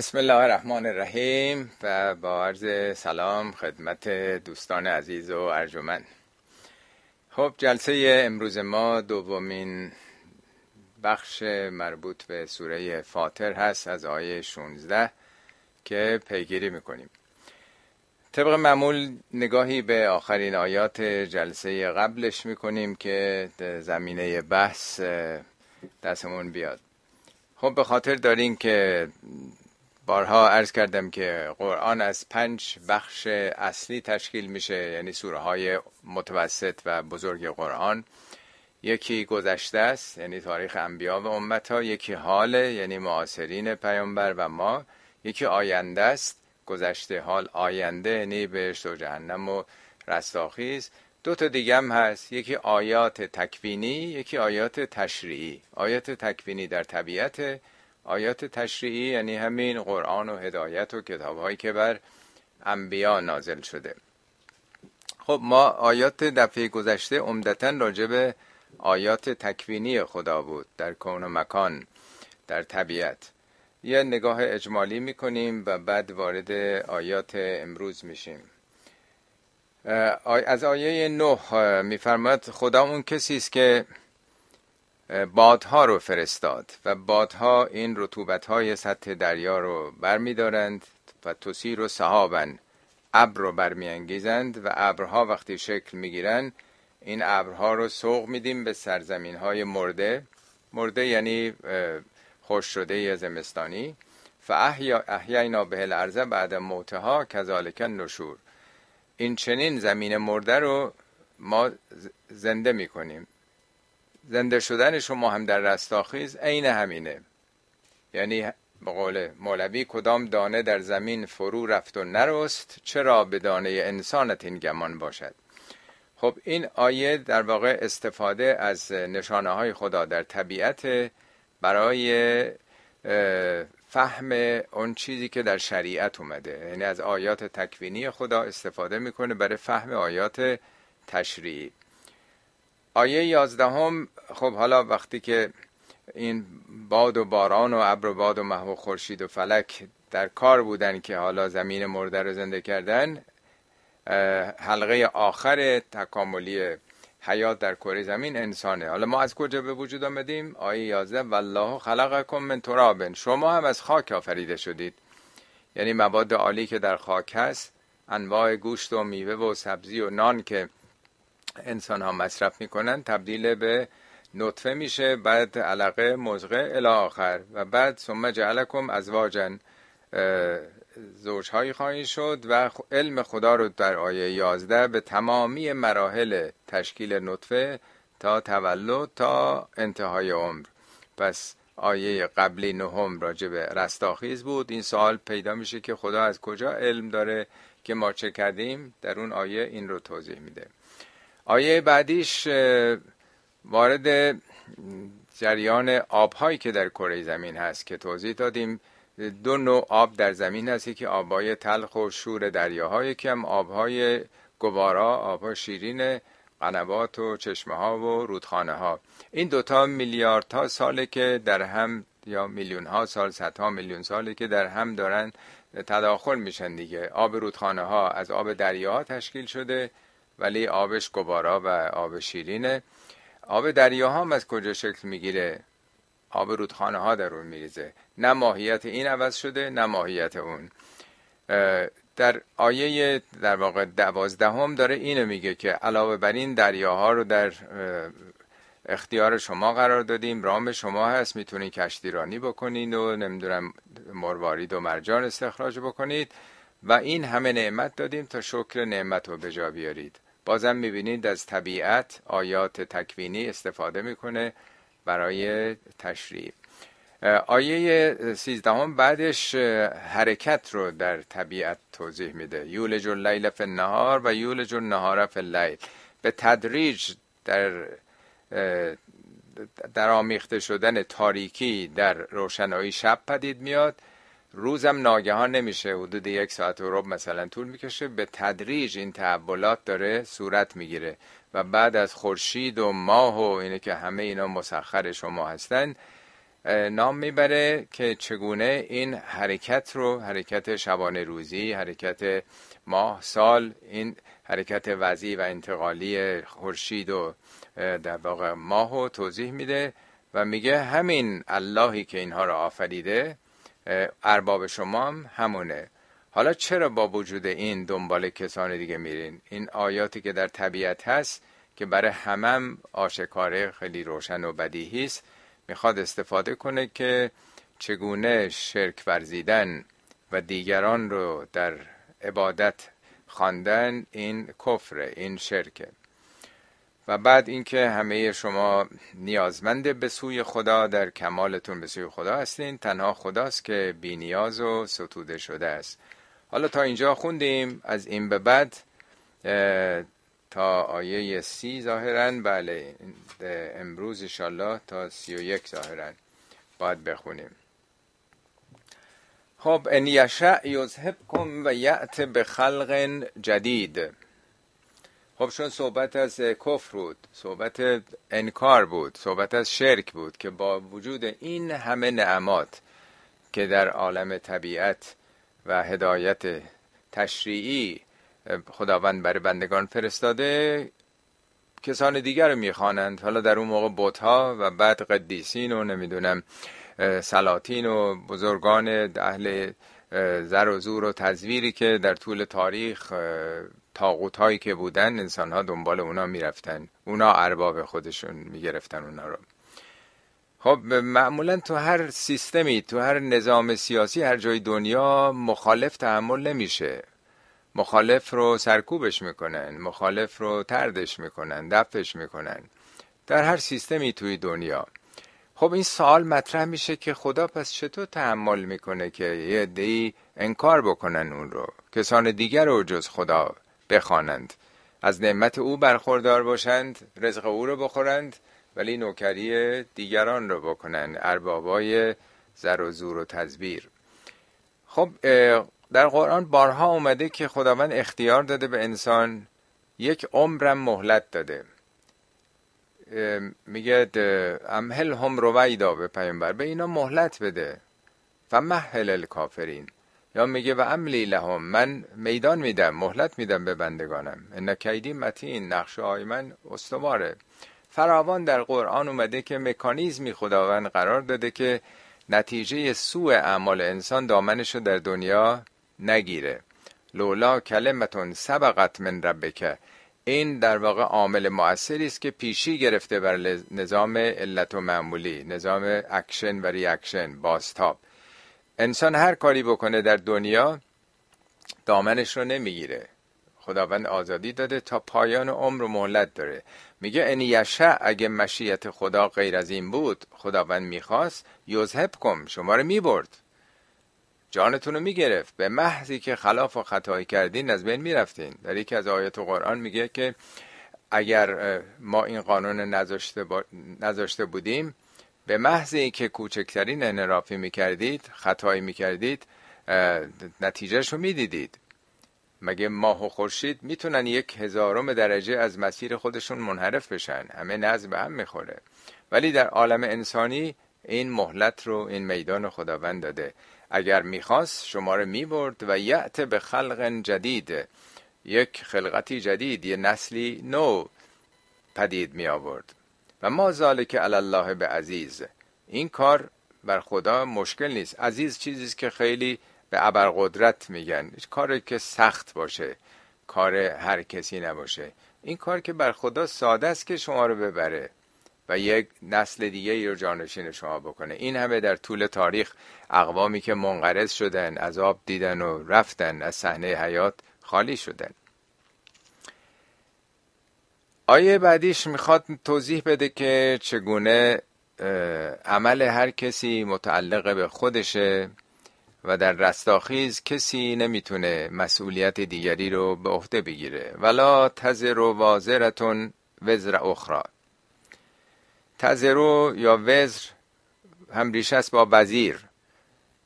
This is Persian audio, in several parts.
بسم الله الرحمن الرحیم و با عرض سلام خدمت دوستان عزیز و ارجمند. خب جلسه امروز ما دومین بخش مربوط به سوره فاطر هست از آیه 16 که پیگیری می‌کنیم. طبق معمول نگاهی به آخرین آیات جلسه قبلش می‌کنیم که زمینه بحث دستمون بیاد. خب به خاطر داریم که بارها عرض کردم که قرآن از پنج بخش اصلی تشکیل میشه یعنی سوره های متوسط و بزرگ قرآن. یکی گذشته است یعنی تاریخ انبیا و امت ها یکی حال یعنی معاصرین پیامبر و ما. یکی آینده است گذشته حال آینده یعنی بهشت و جهنم و رستاخیز. دو تا دیگه هم هست یکی آیات تکوینی یکی آیات تشریعی. آیات تکوینی در طبیعت آیات تشریعی یعنی همین قرآن و هدایت و کتاب هایی که بر انبیا نازل شده. خب ما آیات دفعه گذشته عمدتا راجع به آیات تکوینی خدا بود در کون و مکان در طبیعت. یه نگاه اجمالی می‌کنیم و بعد وارد آیات امروز میشیم. از آیه نه میفرماد خدا اون کسی است که بادها رو فرستاد و بادها این رطوبت های سطح دریا رو برمیدارند و تسیر و صحابن ابر رو برمیانگیزند و ابرها وقتی شکل می‌گیرن این ابرها رو سوق میدیم به سرزمین های مرده. مرده یعنی خوش شده زمستانی. احیاینا به الارض بعد موتها کذالک نشور این چنین زمین مرده رو ما زنده می‌کنیم. زنده شدن شما هم در رستاخیز عین همینه. یعنی به قول مولوی کدام دانه در زمین فرو رفت و نرست چرا به دانه انسانت این گمان باشد؟ خب این آیه در واقع استفاده از نشانه های خدا در طبیعت برای فهم اون چیزی که در شریعت اومده. یعنی از آیات تکوینی خدا استفاده می‌کنه برای فهم آیات تشریعی. آیه یازدهم خب حالا وقتی که این باد و باران و ابر و باد و محو و خورشید و فلک در کار بودن که حالا زمین مرده رو زنده کردن حلقه آخر تکاملی حیات در کره زمین انسانه. حالا ما از کجا به وجود آمدیم؟ آیه 11 والله خلقکم من ترابن. شما هم از خاک آفریده شدید. یعنی مواد عالی که در خاک هست انواع گوشت و میوه و سبزی و نان که انسان ها مصرف می‌کنن تبدیل به نطفه میشه بعد علقه مزغه الی آخر. و بعد ثم جعلکم ازواجا زوجهایی خواهی شد و علم خدا رو در آیه 11 به تمامی مراحل تشکیل نطفه تا تولد تا انتهای عمر. پس آیه قبلی نهم راجع به رستاخیز بود. این سوال پیدا میشه که خدا از کجا علم داره که ما چه کردیم؟ در اون آیه این رو توضیح میده. آیه بعدیش وارد جریان آبهایی که در کره زمین هست که توضیح دادیم. دو نوع آب در زمین هست که آبهای تلخ و شور دریاهایی که هم آبهای گوارا آبهای شیرین قنوات و چشمه ها و رودخانه ها این دوتا میلیاردها ساله که در هم یا میلیون ها سال صدها میلیون ساله که در هم دارن تداخل میشن دیگه. آب رودخانه ها از آب دریا تشکیل شده. ولی آبش گوارا و آب شیرینه. آب دریا هم از کجا شکل می‌گیره؟ آب رودخانه ها در اون میریزه. نه ماهیت این عوض شده نه ماهیت اون. در آیه در واقع دوازدهم داره اینو میگه که علاوه بر این دریاها رو در اختیار شما قرار دادیم. رام شما هست می‌تونید کشتیرانی بکنید و نمی‌دونم مروارید و مرجان استخراج بکنید. و این همه نعمت دادیم تا شکر نعمت رو به جا بیارید. بازم می‌بینید از طبیعت آیات تکوینی استفاده می‌کنه برای تشریف آیه سیزدهم بعدش حرکت رو در طبیعت توضیح میده. یولج اللیل فی النهار و یولج النهار فی اللیل. به تدریج در در آمیخته شدن تاریکی در روشنایی شب پدید میاد. روزم ناگهان نمیشه. حدود یک ساعت و رب مثلا طول می‌کشه. به تدریج این تحولات داره صورت می‌گیره. و بعد از خورشید و ماه و اینه که همه اینا مسخر شما هستن نام می‌بره که چگونه این حرکت رو حرکت شبانه روزی حرکت ماه سال این حرکت وضعی و انتقالی خورشید و در واقع ماه رو توضیح میده. و میگه همین اللهی که اینها رو آفریده ارباب شما هم همونه. حالا چرا با وجود این دنبال کسان دیگه میرین؟ این آیاتی که در طبیعت هست که برای همم آشکاره خیلی روشن و بدیهی است. می‌خواد استفاده کنه که چگونه شرک ورزیدن و دیگران رو در عبادت خواندن این کفر این شرکه. و بعد اینکه همه شما نیازمند به سوی خدا در کمالتون به سوی خدا هستین. تنها خداست که بی نیاز و ستوده شده است. حالا تا اینجا خوندیم. از این به بعد تا آیه سی ظاهرا بله امروز انشالله تا سی و یک ظاهرا باید بخونیم. خب ان یشع کن و یعت به خلق جدید. خب چون صحبت از کفر بود صحبت انکار بود صحبت از شرک بود که با وجود این همه نعمات که در عالم طبیعت و هدایت تشریعی خداوند برای بندگان فرستاده کسان دیگر رو می‌خوانند. حالا در اون موقع بوتها و بعد قدیسین و نمی‌دونم سلاطین و بزرگان اهل زر و زور و تزویری که در طول تاریخ تاقوت هایی که بودن انسان ها دنبال اونا می‌رفتن. اونا ارباب خودشون می‌گرفتن اونا رو. خب معمولا تو هر سیستمی تو هر نظام سیاسی هر جای دنیا مخالف تحمل نمیشه. مخالف رو سرکوبش می‌کنن مخالف رو تردش می‌کنن دفش می‌کنن. در هر سیستمی توی دنیا. خب این سوال مطرح میشه که خدا پس چطور تحمل می‌کنه که یه دی انکار بکنن اون رو؟ کسان دیگر رو جز خدا بخوانند. از نعمت او برخوردار باشند رزق او رو بخورند ولی نوکری دیگران رو بکنن اربابای زر و زور و تزبیر. خب در قرآن بارها اومده که خداوند اختیار داده به انسان یک عمرم مهلت داده. میگه امهل هم رویدا به پیامبر به اینا مهلت بده. و محل الکافرین. یا میگه و املی لهم من میدان میدم مهلت میدم به بندگانم. ان کیدی متین نقش های من استواره. فراوان در قرآن اومده که مکانیزمی خداوند قرار داده که نتیجه سوء اعمال انسان دامنشو در دنیا نگیره. لولا کلمة سبقت من ربک این در واقع عامل مؤثری است که پیشی گرفته بر نظام علت و معلولی نظام اکشن و reaction بازتاب. انسان هر کاری بکنه در دنیا دامنش رو نمی‌گیره. خداوند آزادی داده تا پایان عمر و مهلت داره. میگه ان یشأ اگه مشیت خدا غیر از این بود خداوند می‌خواست یذهبکم شما رو می‌برد. جانتون رو می‌گرفت. به محضی که خلاف و خطایی کردین از بین می‌رفتین. در یکی از آیات قرآن میگه که اگر ما این قانون نذاشته, نذاشته بودیم به محضی که کوچکترین انرافی می‌کردید خطایی می‌کردید نتیجهش رو می‌دیدید. مگه ماه و خورشید می‌تونن یک هزارم درجه از مسیر خودشون منحرف بشن؟ همه نظم به هم می‌خوره. ولی در عالم انسانی این مهلت رو این میدان خداوند داده. اگر می‌خواست شما رو می‌برد و یعت به خلق جدید یک خلقتی جدید یه نسلی نو پدید می آورد و ما ذالک علی الله به عزیز این کار بر خدا مشکل نیست. عزیز چیزی که خیلی به ابرقدرت میگن. کاری که سخت باشه کار هر کسی نباشه. این کار که بر خدا ساده است که شما رو ببره و یک نسل دیگه ای رو جانشین شما بکنه. این همه در طول تاریخ اقوامی که منقرض شدن عذاب دیدن و رفتن از صحنه حیات خالی شدن. آیه بعدیش می‌خواد توضیح بده که چگونه عمل هر کسی متعلق به خودشه و در رستاخیز کسی نمی‌تونه مسئولیت دیگری رو به عهده بگیره. ولا تزر و وازرتون وزر اخرى تزرو یا وزر هم ریشه است با وزیر.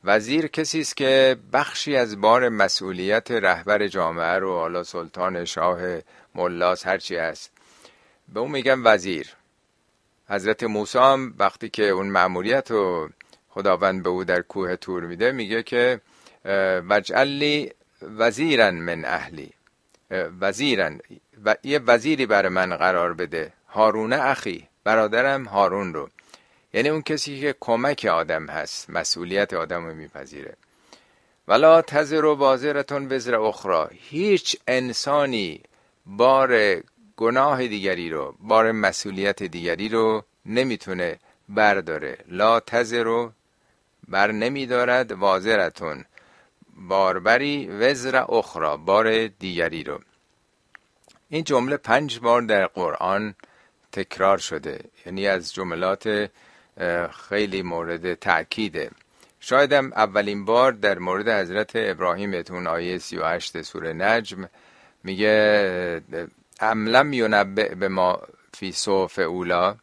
وزیر کسی است که بخشی از بار مسئولیت رهبر جامعه رو حالا سلطان شاه ملاس هرچی هست به اون میگن وزیر. حضرت موسی هم وقتی که اون مأموریت رو خداوند به او در کوه تور میده میگه که وجعلی وزیرن من اهلی. وزیرن و یه وزیری برای من قرار بده. هارون اخی. برادرم هارون رو. یعنی اون کسی که کمک آدم هست مسئولیت آدم رو میپذیره. ولا تزر و بازرتون وزر اخرى هیچ انسانی بار گناه دیگری رو بار مسئولیت دیگری رو نمی‌تونه برداره. لا تزر بر نمیدارد وازرتون باربری وزر اخرى بار دیگری رو. این جمله پنج بار در قرآن تکرار شده. یعنی از جملات خیلی مورد تأکیده. شایدم اولین بار در مورد حضرت ابراهیم تون آیه 38 سوره نجم میگه املم ینبع به ما فی صوف اولا؟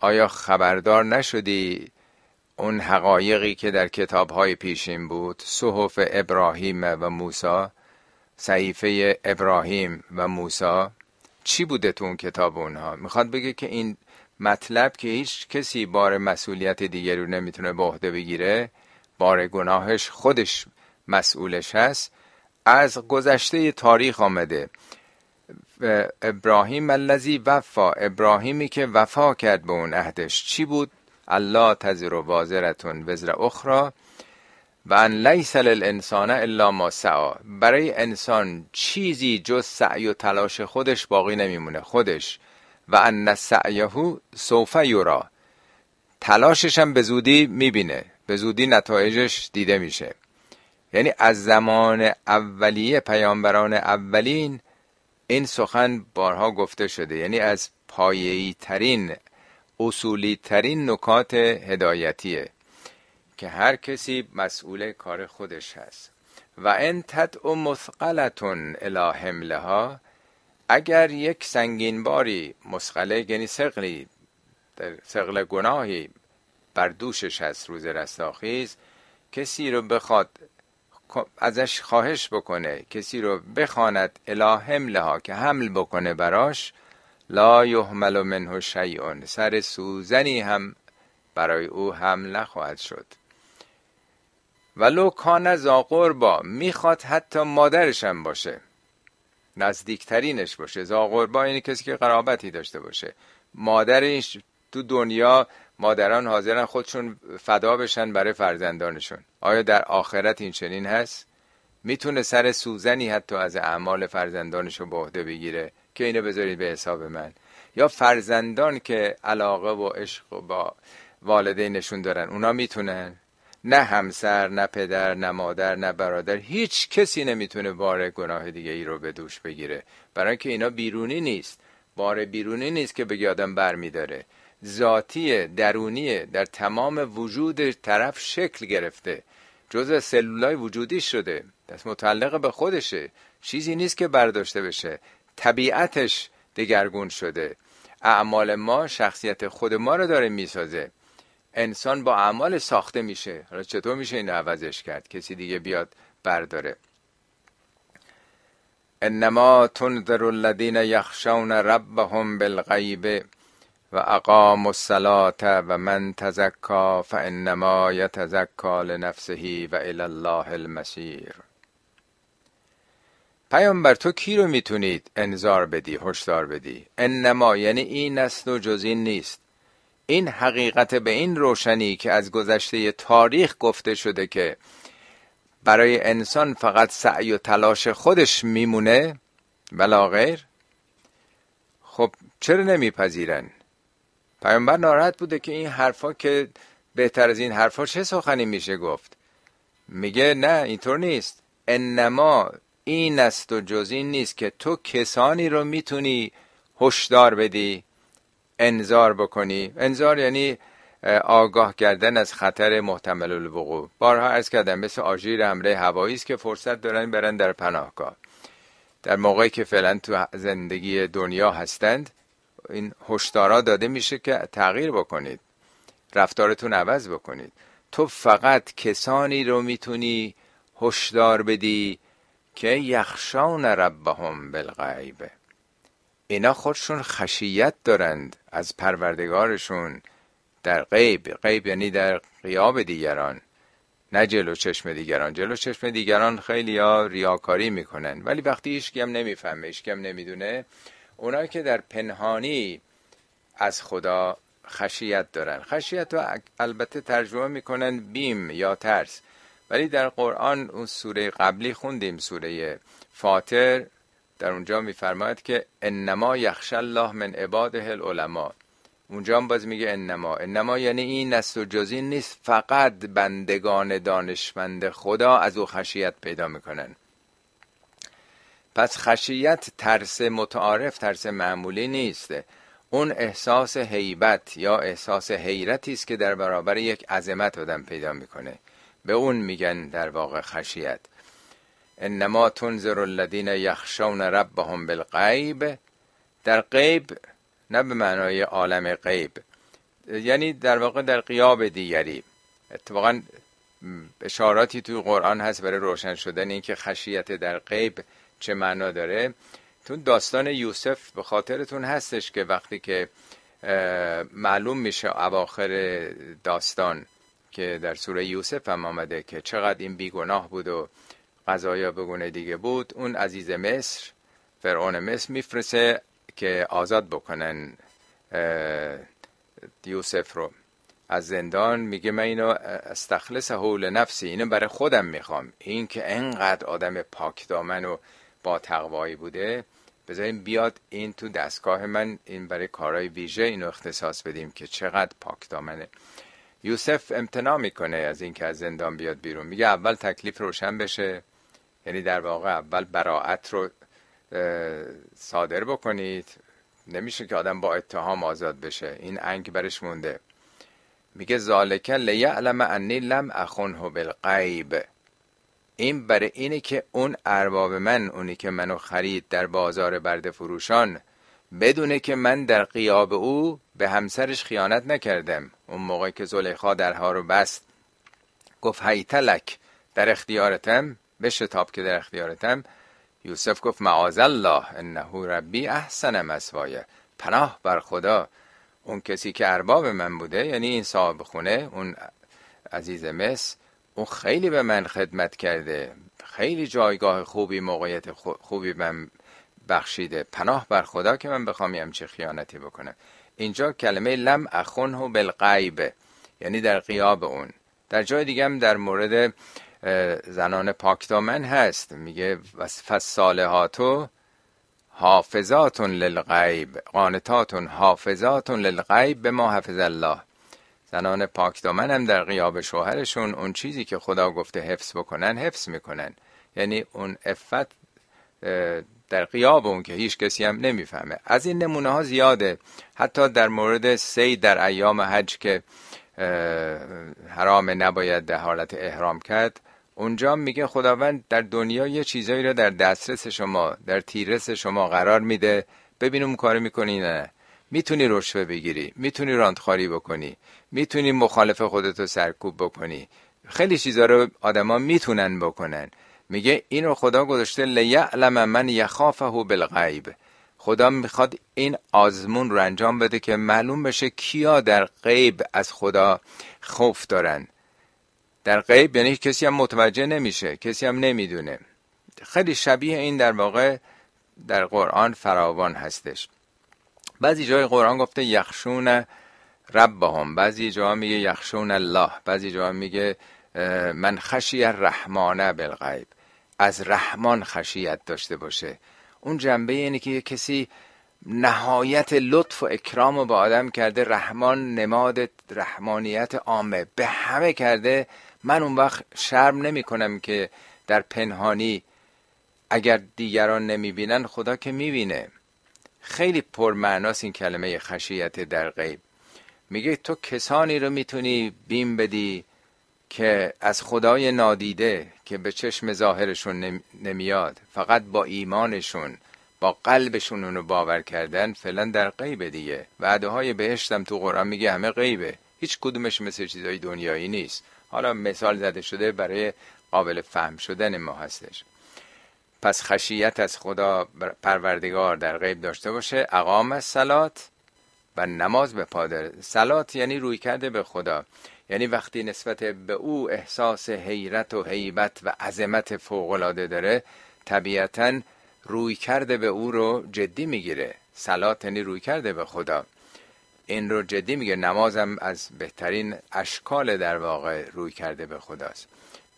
آیا خبردار نشدی اون حقایقی که در کتاب های پیشین بود؟ صحف ابراهیم و موسا صحیفه ابراهیم و موسا چی بوده تو اون کتاب اونها؟ می‌خواد بگه که این مطلب که هیچ کسی بار مسئولیت دیگری رو نمی‌تونه به عهده بگیره بار گناهش خودش مسئولش هست از گذشته تاریخ آمده. ابراهیم الذی وفا. ابراهیمی که وفا کرد به اون عهدش چی بود؟ الله تزر و وازرتون وزر اخرى و ان لیس للانسان الا ما سعا برای انسان چیزی جز سعی و تلاش خودش باقی نمیمونه خودش. و ان سعیه سوف یورا تلاشش هم به زودی می‌بینه به زودی نتایجش دیده میشه. یعنی از زمان اولیه پیامبران اولین این سخن بارها گفته شده یعنی از پایه‌ای ترین اصولی ترین نکات هدایتیه که هر کسی مسئول کار خودش هست. و ان تدع مثقلتون الی حملها اگر یک سنگین باری مسقله یعنی سقلی سقل گناهی بر دوشش هست روز رستاخیز کسی رو بخواد ازش خواهش بکنه کسی رو بخواند الی حملها که حمل بکنه براش لا یحمل منه شیء سر سوزنی هم برای او حمل نخواهد شد. ولو کان ذا قربا می‌خواد حتی مادرش هم باشه. نزدیکترینش باشه. ذا قربا یعنی کسی که قرابتی داشته باشه. مادرش تو دنیا مادران حاضرن خودشون فدا بشن برای فرزندانشون. آیا در آخرت این چنین هست؟ می‌تونه سر سوزنی حتی از اعمال فرزندانش رو به عهده بگیره که اینو بذارید به حساب من. یا فرزندان که علاقه و عشق با والدینشون دارن اونا می‌تونن؟ نه همسر نه پدر نه مادر نه برادر هیچ کسی نمی‌تونه بار گناه دیگه ای رو به دوش بگیره. برای اینکه اینا بیرونی نیست. بار بیرونی نیست که بگی آدم بر میداره ذاتی درونیه در تمام وجود طرف شکل گرفته. جز سلولای وجودی شده. دست متعلق به خودشه. چیزی نیست که برداشته بشه. طبیعتش دگرگون شده. اعمال ما شخصیت خود ما رو داره می‌سازه. انسان با اعمال ساخته میشه. حالا چطور میشه این عوضش کرد؟ کسی دیگه بیاد برداره. انما تنذر الذین یخشون ربهم بالغیب. و اقام الصلاة و من تزکا فانما یتزکا لنفسه و الی الله المسیر پیامبر تو کی رو می‌تونید انذار بدی هشدار بدی؟ انما یعنی این است و جز این نیست. این حقیقت به این روشنی که از گذشته تاریخ گفته شده که برای انسان فقط سعی و تلاش خودش میمونه ولا غیر خب چرا نمیپذیرن؟ پیامبر ناراحت بوده که این حرفا که بهتر از این حرفا چه سخنی میشه گفت؟ میگه نه اینطور نیست. انما این است و جز این نیست که تو کسانی رو می‌تونی هشدار بدی انذار بکنی. انذار یعنی آگاه کردن از خطر محتمل الوقوع. بارها ارز کردم مثل آژیر حمله هوایی است که فرصت دارن برن در پناهگاه. در موقعی که فعلا تو زندگی دنیا هستند این هشدارا داده میشه که تغییر بکنید. رفتارتون عوض بکنید. تو فقط کسانی رو می‌تونی هشدار بدی که یخشان ربهم بالغیب. اینا خودشون خشیت دارند از پروردگارشون در غیب. غیب یعنی در قیاب دیگران. نه جلو چشم دیگران. جلو چشم دیگران خیلی ها ریاکاری می‌کنن. ولی وقتی هیچ هم نمی‌فهمه هیچ هم نمی‌دونه اونایی که در پنهانی از خدا خشیت دارن. خشیت رو البته ترجمه می‌کنن بیم یا ترس. ولی در قرآن اون سوره قبلی خوندیم سوره فاطر در اونجا میفرماید که انما یخش الله من عباده العلماء. اونجا هم باز میگه انما. انما یعنی این نست و جزی نیست. فقط بندگان دانشمند خدا از او خشیت پیدا می‌کنن. پس خشیت ترس متعارف ترس معمولی نیست. اون احساس حیبت یا احساس حیرتی است که در برابر یک عظمت آدم پیدا می‌کنه. به اون میگن در واقع خشیت. انما تنظر الذین یخشون ربهم بالغیب. در غیب نه به معنای عالم غیب. یعنی در واقع در قیاب دیگری. اتفاقا اشاراتی توی قرآن هست برای روشن شدن اینکه خشیت در غیب چه معنا داره. تو داستان یوسف به خاطرتون هستش که وقتی که معلوم میشه اواخر داستان که در سوره یوسف هم آمده که چقدر این بیگناه بود و قضایا بگونه دیگه بود. اون عزیز مصر فرعون مصر میفرسه که آزاد بکنن یوسف رو. از زندان میگه من اینو استخلص حول نفسی اینو برای خودم می‌خوام. این که انقدر آدم پاک دامن و با تقوایی بوده. بذاریم بیاد این تو دستگاه من این برای کارهای ویژه اینو اختصاص بدیم که چقدر پاک دامنه. یوسف امتناع می‌کنه از اینکه از زندان بیاد بیرون. میگه اول تکلیف روشن بشه یعنی در واقع اول براعت رو صادر بکنید. نمیشه که آدم با اتهام آزاد بشه. این انگ برش مونده. میگه ذالک لیعلم انی لم اخونه بالغیب. این برای اینه که اون ارباب من اونی که منو خرید در بازار برد فروشان بدونه که من در قیاب او به همسرش خیانت نکردم. اون موقع که زلیخا درها رو بست گفت هیتلک در اختیارتم به شتاب که در اختیارتم. یوسف گفت معاذ الله انه ربی احسن مسوایه پناه بر خدا. اون کسی که ارباب من بوده یعنی این صاحب خونه اون عزیز مس اون خیلی به من خدمت کرده. خیلی جایگاه خوبی موقعیت خوبی من بخشیده. پناه بر خدا که من بخوام یه چه خیانتی بکنم. اینجا کلمه لم اخونه بالغیب یعنی در قیاب اون. در جای دیگه هم در مورد زنان پاکدامن هست. میگه فالصالحاتو حافظاتون للغیب. قانتاتون حافظاتون للغیب به ما حفظ الله. زنان پاکدامن هم در قیاب شوهرشون اون چیزی که خدا گفته حفظ بکنن حفظ می‌کنن. یعنی اون افت در قیاب اون که هیچ کسی هم نمی‌فهمه. از این نمونه ها زیاده. حتی در مورد سید در ایام حج که حرام نباید در حالت احرام کرد اونجا میگه خداوند در دنیا یه چیزایی رو در دسترس شما در تیرس شما قرار میده. ببینم کار می‌کنی نه. می‌تونی رشوه بگیری می‌تونی راندخاری بکنی می‌تونی مخالف خودتو سرکوب بکنی. خیلی چیزا رو آدما می‌تونن بکنن. میگه اینو خدا گذاشته لیعلم من یخافه بالغیب. خدا می‌خواد این آزمون رو انجام بده که معلوم بشه کیا در غیب از خدا خوف دارن. در غیب یعنی کسی هم متوجه نمیشه کسی هم نمی‌دونه. خیلی شبیه این در واقع در قرآن فراوان هستش. بعضی جای قرآن گفته یخشون ربهم بعضی جا میگه یخشون الله بعضی جا میگه من خشی رحمانه بالغیب. از رحمان خشیت داشته باشه. اون جنبه اینه که یه کسی نهایت لطف و اکرام رو به آدم کرده رحمان نماد رحمانیت عامه. به همه کرده. من اون وقت شرم نمی کنم که در پنهانی اگر دیگران نمی بینن خدا که می بینه خیلی پرمعناست این کلمه خشیت در غیب. میگه تو کسانی رو می‌تونی بیم بدی که از خدای نادیده که به چشم ظاهرشون نمیاد فقط با ایمانشون با قلبشون اونو باور کردن فعلا در غیبه دیگه. وعده های بهشتم تو قرآن میگه همه غیبه. هیچ کدومش مثل چیزای دنیایی نیست. حالا مثال زده شده برای قابل فهم شدن ما هستش. پس خشیت از خدا پروردگار در غیب داشته باشه. اقام سلات و نماز به پادر سلات یعنی روی کرده به خدا. یعنی وقتی نسبت به او احساس حیرت و حیبت و عظمت فوقالعاده داره طبیعتا روی کرده به او رو جدی می‌گیره. سلات یعنی روی کرده به خدا. این رو جدی میگه نمازم از بهترین اشکال در واقع روی کرده به خداست.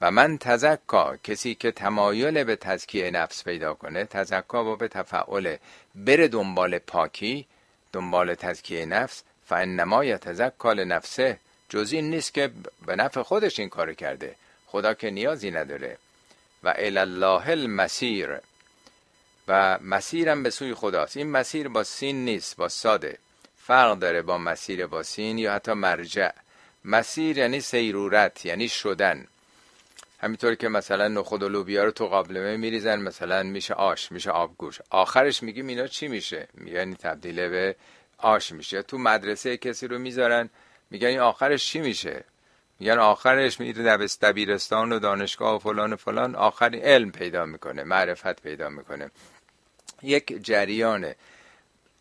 و من تزکا کسی که تمایل به تزکیه نفس پیدا کنه تزکا و به تفعله بره دنبال پاکی دنبال تزکیه نفس فانما یتزکا نفسه جز این نیست که به نفع خودش این کار کرده. خدا که نیازی نداره. و الله المسیر. و مسیرم به سوی خداست. این مسیر با سین نیست با ساده. فرق داره با مسیر با سین یا حتی مرجع. مسیر یعنی سیرورت یعنی شدن. همینطور که مثلا نخود و لوبیا رو تو قابلمه میریزن مثلا میشه آش میشه آبگوش. آخرش میگیم اینا چی میشه؟ یعنی تبدیل به آش میشه. تو مدرسه کسی رو می‌ذارن میگن این آخرش چی میشه؟ میگن آخرش میره دبیرستان و دانشگاه و فلان و فلان آخر علم پیدا می‌کنه معرفت پیدا می‌کنه. یک جریانه.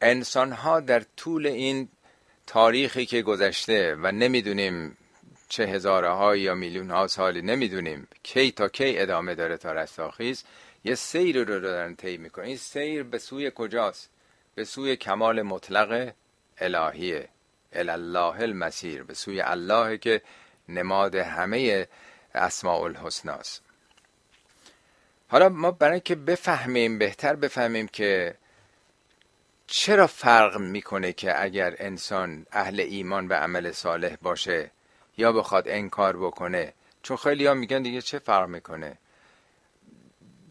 انسان ها در طول این تاریخی که گذشته و نمی‌دونیم چه هزاره ها یا میلیون ها سالی نمی‌دونیم. کی تا کی ادامه داره تا رستاخیز؟ یه سیر رو دارن طی می‌کنه این سیر به سوی کجاست؟ به سوی کمال مطلق الهیه. الله المسیر. به سوی الله که نماد همه اسماء الحسناست حالا ما برای که بفهمیم بهتر بفهمیم که چرا فرق می‌کنه که اگر انسان اهل ایمان و عمل صالح باشه یا بخواد انکار بکنه. چون خیلی ها میگن دیگه چه فرق می‌کنه؟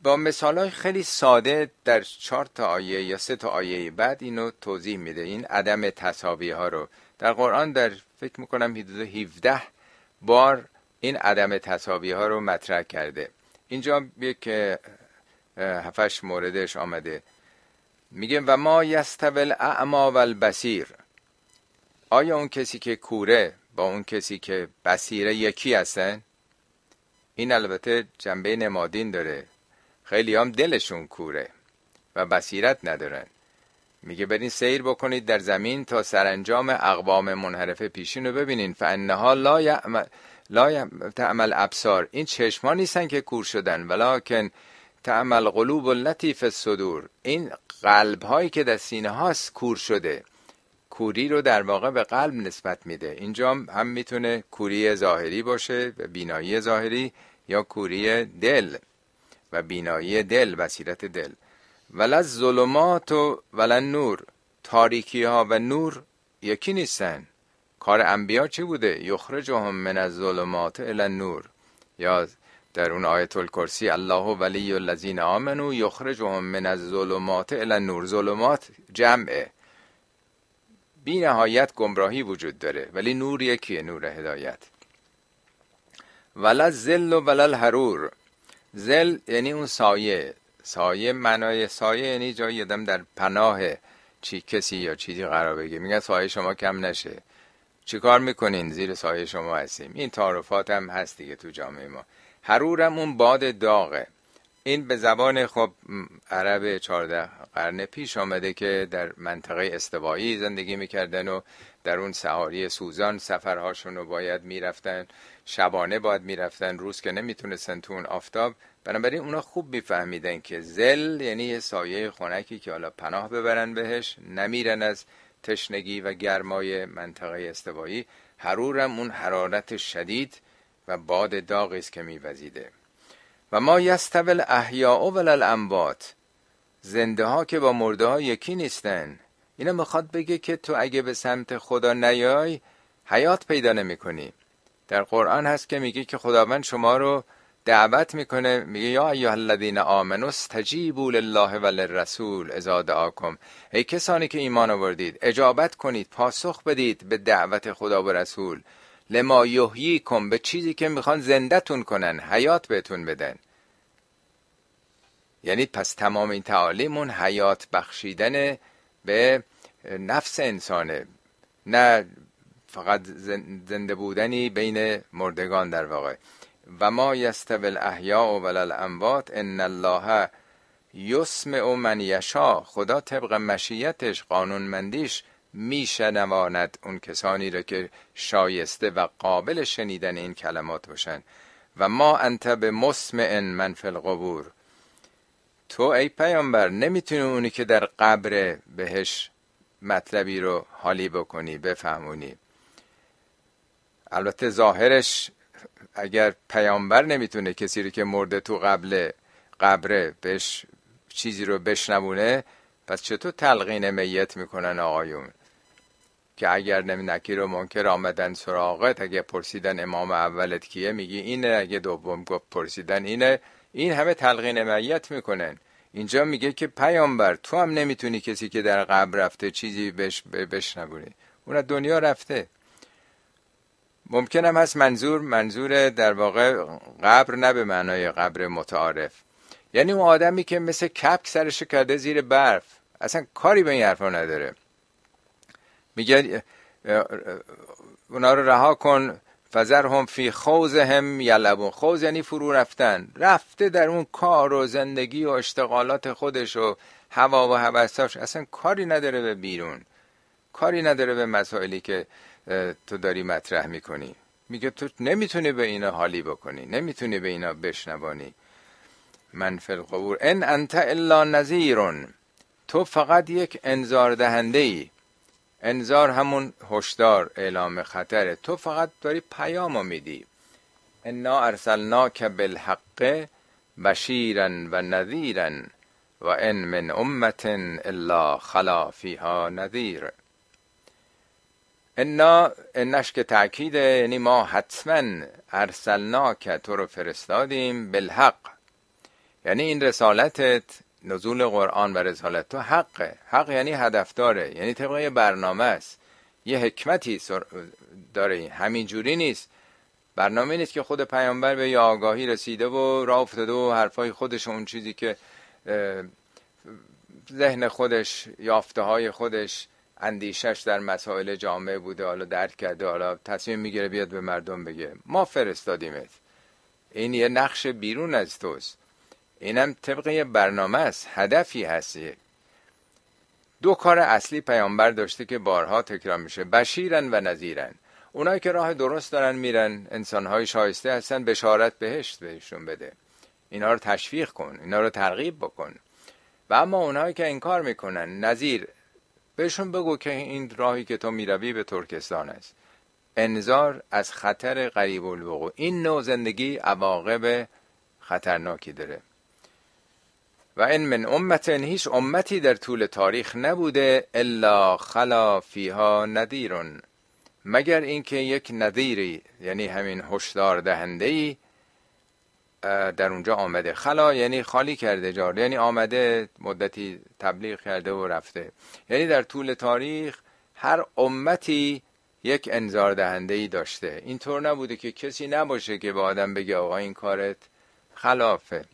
با مثال های خیلی ساده در چهار تا آیه یا سه تا آیه بعد اینو توضیح میده. این عدم تصاوی ها رو. در قرآن در فکر می‌کنم حدود 17 بار این عدم تصاوی ها رو مطرح کرده. اینجا یک هفش موردش آمده. میگه و ما یستول اعما و البصیر. آیا اون کسی که کوره با اون کسی که بصیره یکی هستن؟ این البته جنبه نمادین داره. خیلی هم دلشون کوره و بصیرت ندارن. میگه برین سیر بکنید در زمین تا سرانجام اقوام منحرف پیشین رو ببینین. فانها لا یعمل لا تعمل ابصار. این چشما نیستن که کور شدن ولکن تعمل قلوب التي فی الصدور. این قلب هایی که در سینه هاست کور شده. کوری رو در واقع به قلب نسبت میده. اینجا هم می‌تونه کوری ظاهری باشه و بینایی ظاهری یا کوری دل و بینایی دل بصیرت دل. ولا ظلمات و ولا نور. تاریکی ها و نور یکی نیستن. کار انبیا چی بوده؟ یخرجهم من الظلمات الى النور. یا در اون آیت الکرسی الله ولی الذین آمنو یخرجهم من الظلمات الى النور. ظلمات جمعه. بی نهایت گمراهی وجود داره ولی نور یکیه نور هدایت. ولا زل و ولا الحرور زل یعنی اون سایه. سایه معنای سایه یعنی جایی آدم در پناه چی کسی یا چیزی قرار بگه میگن سایه شما کم نشه. چیکار می‌کنین؟ زیر سایه شما هستیم. این تعارفات هم هست دیگه تو جامعه ما. حرورم اون باد داغه. این به زبان خب عرب 14 قرن پیش آمده که در منطقه استوایی زندگی می‌کردن و در اون سهاری سوزان سفرهاشون رو باید می‌رفتن. شبانه باید می‌رفتن روز که نمی‌تونستن تو اون آفتاب. بنابراین اونا خوب میفهمیدن که زل یعنی یه سایه خونکی که حالا پناه ببرن بهش نمیرن از تشنگی و گرمای منطقه استوایی. حرورم اون حرارت شدید و باد داغی است که میوزیده. و ما یستول احیاء و الاموات زنده ها که با مرده ها یکی نیستن. اینا می‌خواد بگه که تو اگه به سمت خدا نیای حیات پیدا نمی کنی در قرآن هست که میگه که خداوند شما رو دعوت می‌کنه میگه یا ایها الذین آمنوا استجیبوا لله و للرسول اذا دعاکم. ای کسانی که ایمان آوردید اجابت کنید پاسخ بدید به دعوت خدا و رسول. لما کن به چیزی که می‌خوان زندهتون کنن حیات بهتون بدن. یعنی پس تمام این تعالیمون حیات بخشیدن به نفس انسانه. نه فقط زنده بودنی بین مردگان در واقع. و ما یستوی الاحیاء و الاموات ان الله یسمع من یشا خدا طبق مشیتش قانونمندیش میشنواند اون کسانی را که شایسته و قابل شنیدن این کلمات باشن و ما انت به مسمع من فی القبور. تو ای پیامبر نمی‌تونی اونی که در قبر بهش مطلبی رو حالی بکنی بفهمونی. البته ظاهرش اگر پیامبر نمی‌تونه کسی رو که مرده تو قبل قبره بهش چیزی رو بشنوونه پس چطور تلقین میت می‌کنن آقایون؟ که اگر نمی نکیر و منکر آمدن سراغت اگه پرسیدن امام اولت کیه میگی اینه اگه دوم گفت پرسیدن اینه. این همه تلقین میت می‌کنن. اینجا میگه که پیامبر تو هم نمی‌تونی کسی که در قبر رفته چیزی بش بشنوونی اون دنیا رفته. ممکنم هست منظور منظور در واقع قبر نه به معنای قبر متعارف. یعنی اون آدمی که مثل کپک سرش کرده زیر برف. اصلا کاری به این حرفا نداره. میگه اونا رو رها کن فزر هم فی خوز هم یلبون. خوز یعنی فرو رفتن. رفته در اون کار و زندگی و اشتغالات خودش و هوا و هوساش اصلا کاری نداره به بیرون. کاری نداره به مسائلی که تو داری مطرح می‌کنی. میگه تو نمی‌تونی به اینا حالی بکنی. نمی‌تونی به اینا بشنوانی. من فی القبور. ان انت الا نذیرون. تو فقط یک انذار دهنده ای انذار همون هشدار اعلام خطره تو فقط داری پیام میدی. انا ارسلناک بالحق بشیرا و نذیرا و ان من امت الا خلا فیها نذیر. انا انش که تأکیده یعنی ما حتما ارسلناک تو رو فرستادیم بالحق. یعنی این رسالتت نزول قرآن و رسالت تو حقه. حق یعنی هدفداره یعنی طبق یه برنامه است. یه حکمتی داره. همین جوری نیست. برنامه نیست که خود پیامبر به یه آگاهی رسیده و راه افتاده و حرفای خودش اون چیزی که ذهن خودش یافته های خودش اندیشش در مسائل جامعه بوده حالا درک کرده حالا تصمیم می‌گیره بیاد به مردم بگه. ما فرستادیمت. این یه نقش بیرون از توست. اینم طبق یه برنامه است هدفی هستی دو کار اصلی پیامبر داشته که بارها تکرار میشه بشیرن و نظیرن اونایی که راه درست دارن میرن انسانهای شایسته هستن بشارت بهشت بهشون بده. اینا رو تشویق کن اینا رو ترغیب بکن. و اما اونایی که انکار می‌کنن نظیر بهشون بگو که این راهی که تو می‌روی به ترکستان است. انذار از خطر قریب الوقوع. این نوع زندگی عواقب خطرناکی داره. و این من امت هیچ امتی در طول تاریخ نبوده الا خلا فیها ندیرون مگر اینکه یک نظیری یعنی همین هشدار دهنده ای در اونجا آمده. خلا یعنی خالی کرده جار. یعنی آمده مدتی تبلیغ کرده و رفته. یعنی در طول تاریخ هر امتی یک انذار دهنده ای داشته. اینطور نبوده که کسی نباشه که به آدم بگه آقا این کارت خلافه.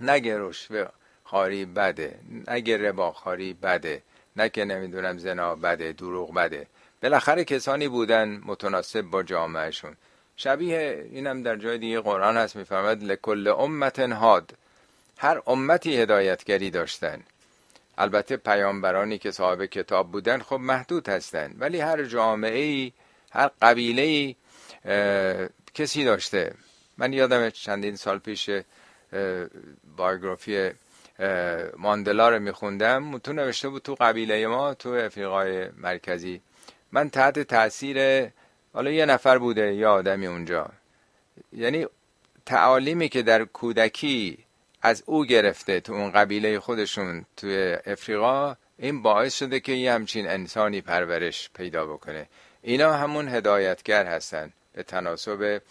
نگه رشوه خاری بده نگه ربا خاری بده نگه نمی‌دونم زنا بده دروغ بده. بالاخره کسانی بودن متناسب با جامعهشون. شبیه اینم در جای دیگه قرآن هست میفرماد لکل امت هاد. هر امتی هدایتگری داشتن. البته پیامبرانی که صاحب کتاب بودن خب محدود هستند ولی هر جامعه ای هر قبیله کسی داشته. من یادم چندین سال پیش بایوگرافی ماندلا رو میخوندم. تو نوشته بود تو قبیله ما تو افریقای مرکزی. من تحت تاثیر حالا یه نفر بوده یه آدمی اونجا. یعنی تعالیمی که در کودکی از او گرفته تو اون قبیله خودشون توی افریقا این باعث شده که یه همچین انسانی پرورش پیدا بکنه. اینا همون هدایتگر هستن به تناسب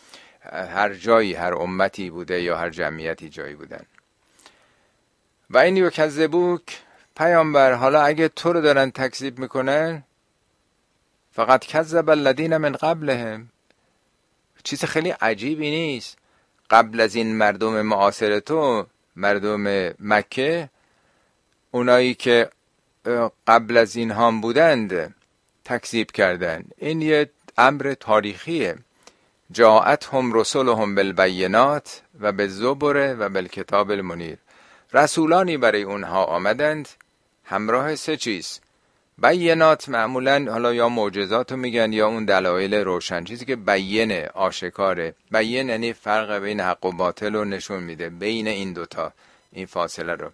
هر جایی هر امتی بوده یا هر جمعیتی جایی بودن. و این یکذبوک پیامبر حالا اگه تو رو دارن تکذیب می‌کنن فقط کذب الذین من قبلهم. چیز خیلی عجیبی نیست. قبل از این مردم معاصر تو مردم مکه اونایی که قبل از این هم بودند تکذیب کردن. این یه امر تاریخیه. جاعت هم رسول هم بالبینات و به زبره و بالکتاب المنیر. رسولانی برای اونها آمدند. همراه سه چیز. بینات معمولا حالا یا معجزات رو میگن یا اون دلایل روشن. چیزی که بین آشکاره. بین یعنی فرق بین حق و باطل رو نشون میده. بین این دوتا این فاصله رو.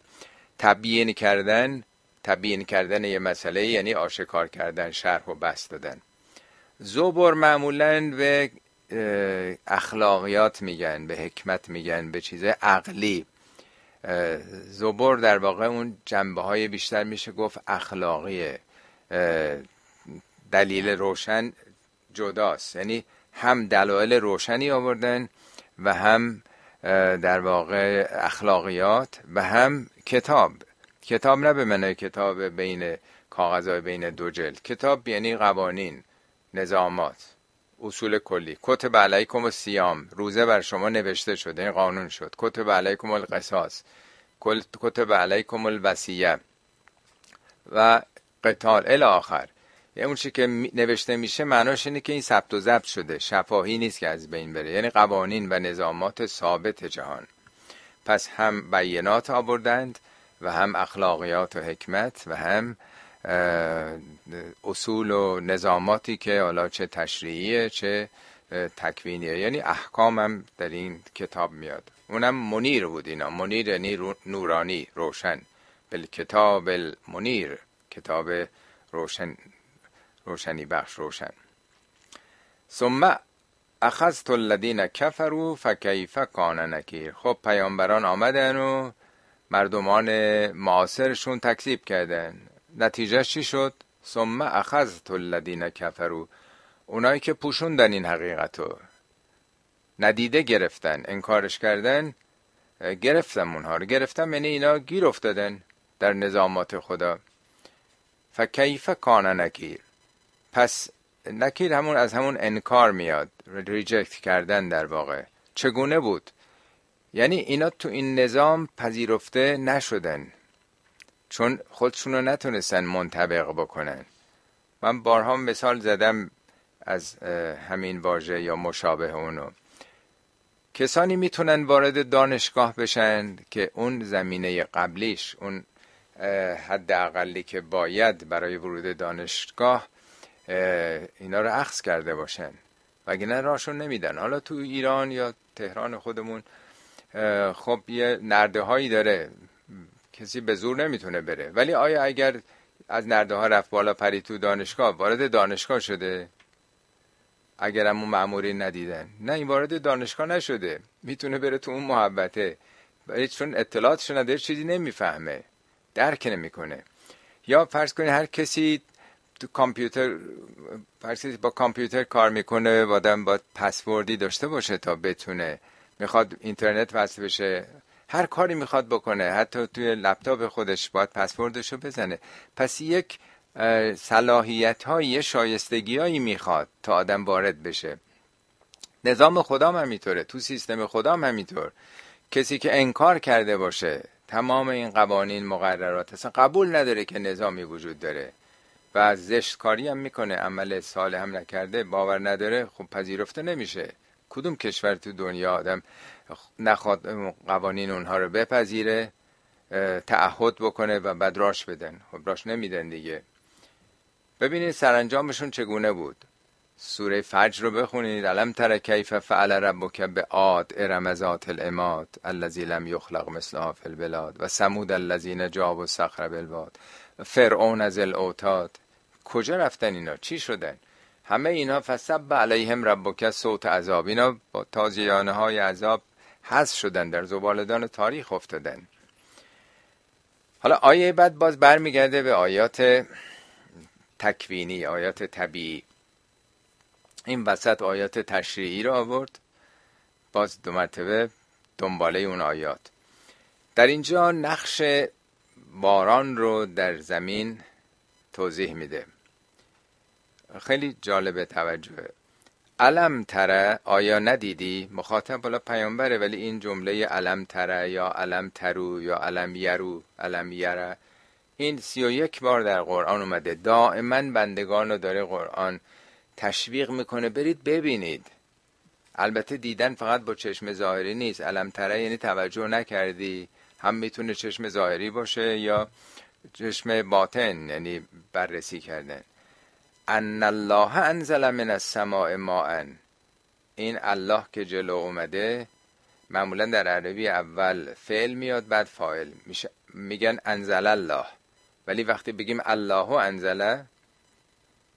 تبیین کردن تبیین کردن یه مسئله یعنی آشکار کردن شرح و بست دادن. زبر معمولا به اخلاقیات میگن به حکمت میگن به چیز عقلی. زبر در واقع اون جنبه های بیشتر میشه گفت اخلاقیه دلیل روشن جداست. یعنی هم دلایل روشنی آوردن و هم در واقع اخلاقیات و هم کتاب. کتاب نه به معنی کتاب بین کاغذهای بین دو جلد. کتاب یعنی قوانین نظامات. اصول کلی. کتب علیکم سیام روزه بر شما نوشته شده این قانون شد. کتب علیکم القصاص. کتب علیکم الوسیه و قتال. ال آخر. یه اون که نوشته میشه معناش اینه که این ثبت و ضبط شده. شفاهی نیست که از بین بره. یعنی قوانین و نظامات ثابت جهان. پس هم بینات آوردند و هم اخلاقیات و حکمت و هم اصول و نظاماتی که حالا چه تشریعیه چه تکوینیه. یعنی احکام هم در این کتاب میاد. اونم منیر بود اینا. منیر یعنی نورانی روشن. بالکتاب المنیر. کتاب روشن روشنی بخش روشن. ثم اخذت الذین کفروا فکیف کان نکیر. خب پیامبران آمدن و مردمان معاصرشون تکذیب کردن. نتیجه چی شد؟ ثم اخذت الذین کفروا. اونایی که پوشوندن این حقیقتو ندیده گرفتن انکارش کردن گرفتم اونها رو. گرفتم یعنی اینا گیر افتادن در نظامات خدا. فکیف کان نکیر. پس نکیر همون از همون انکار میاد ریجکت کردن در واقع. چگونه بود؟ یعنی اینا تو این نظام پذیرفته نشدن. چون خودشون رو نتونستن منطبق بکنن. من بارها مثال زدم از همین واژه یا مشابه اونو. کسانی می‌تونن وارد دانشگاه بشن که اون زمینه قبلیش اون حد اقلی که باید برای ورود دانشگاه اینا رو اخذ کرده باشن. وگرنه راشون نمیدن؟ حالا تو ایران یا تهران خودمون خب یه نرده هایی داره. کسی به زور نمی‌تونه بره. ولی آیا اگر از نرده ها رفت بالا پری تو دانشگاه وارد دانشگاه شده؟ اگر اون معموری ندیدن. نه این وارد دانشگاه نشده. می‌تونه بره تو اون محبته. ولی چون اطلاعاتش نداره چیزی نمی‌فهمه. درک نمی‌کنه. یا فرض کنید هر کسی تو کامپیوتر فرض با کامپیوتر کار می‌کنه و آدم با پسوردی داشته باشه تا بتونه. می‌خواد اینترنت وصل بشه. هر کاری می‌خواد بکنه حتی توی لپتاپ خودش باید پسوردش رو بزنه. پس یک صلاحیت های شایستگی هایی می‌خواد تا آدم وارد بشه. نظام خدا هم همینطوره تو سیستم خدا هم همینطور کسی که انکار کرده باشه تمام این قوانین مقررات اصلا قبول نداره که نظامی وجود داره و زشت کاری هم می‌کنه. عمل سال هم نکرده باور نداره خب پذیرفته نمیشه. کدوم کشور تو دنیا آدم نخواد قوانین اونها رو بپذیره تعهد بکنه و بعد راش بدن؟ خب راش نمیدن دیگه. ببینید سرانجامشون چگونه بود؟ سوره فجر رو بخونید. علم تر کیف فعل ربک به عاد ارم ذات الاماد الذی لم یخلق مثلها فی البلاد و سمود الذین جابوا الصخر بالواد فرعون از الاوتاد. کجا رفتن اینا؟ چی شدن؟ همه اینا فسب علیهم ربک صوت عذاب. اینا با تازیانه های عذاب حذف شدن در زبالدان تاریخ افتادن. حالا آیه بعد باز برمیگرده به آیات تکوینی آیات طبیعی. این وسط آیات تشریعی رو آورد. باز دو مرتبه دنباله اون آیات. در اینجا نقش باران رو در زمین توضیح میده. خیلی جالب توجه علم تره آیا ندیدی؟ مخاطب بالا پیامبره ولی این جمله علم تره یا علم ترو یا علم یرو علم یره. این سی و یک بار در قرآن اومده. دائما بندگان رو داره قرآن تشویق می‌کنه. برید ببینید. البته دیدن فقط با چشم ظاهری نیست. علم تره یعنی توجه نکردی. هم می‌تونه چشم ظاهری باشه یا چشم باطن یعنی بررسی کردن. ان الله انزل من السماء ماء. این الله که جلو اومده معمولا در عربی اول فعل میاد بعد فاعل. میشه میگن انزل الله. ولی وقتی بگیم الله انزله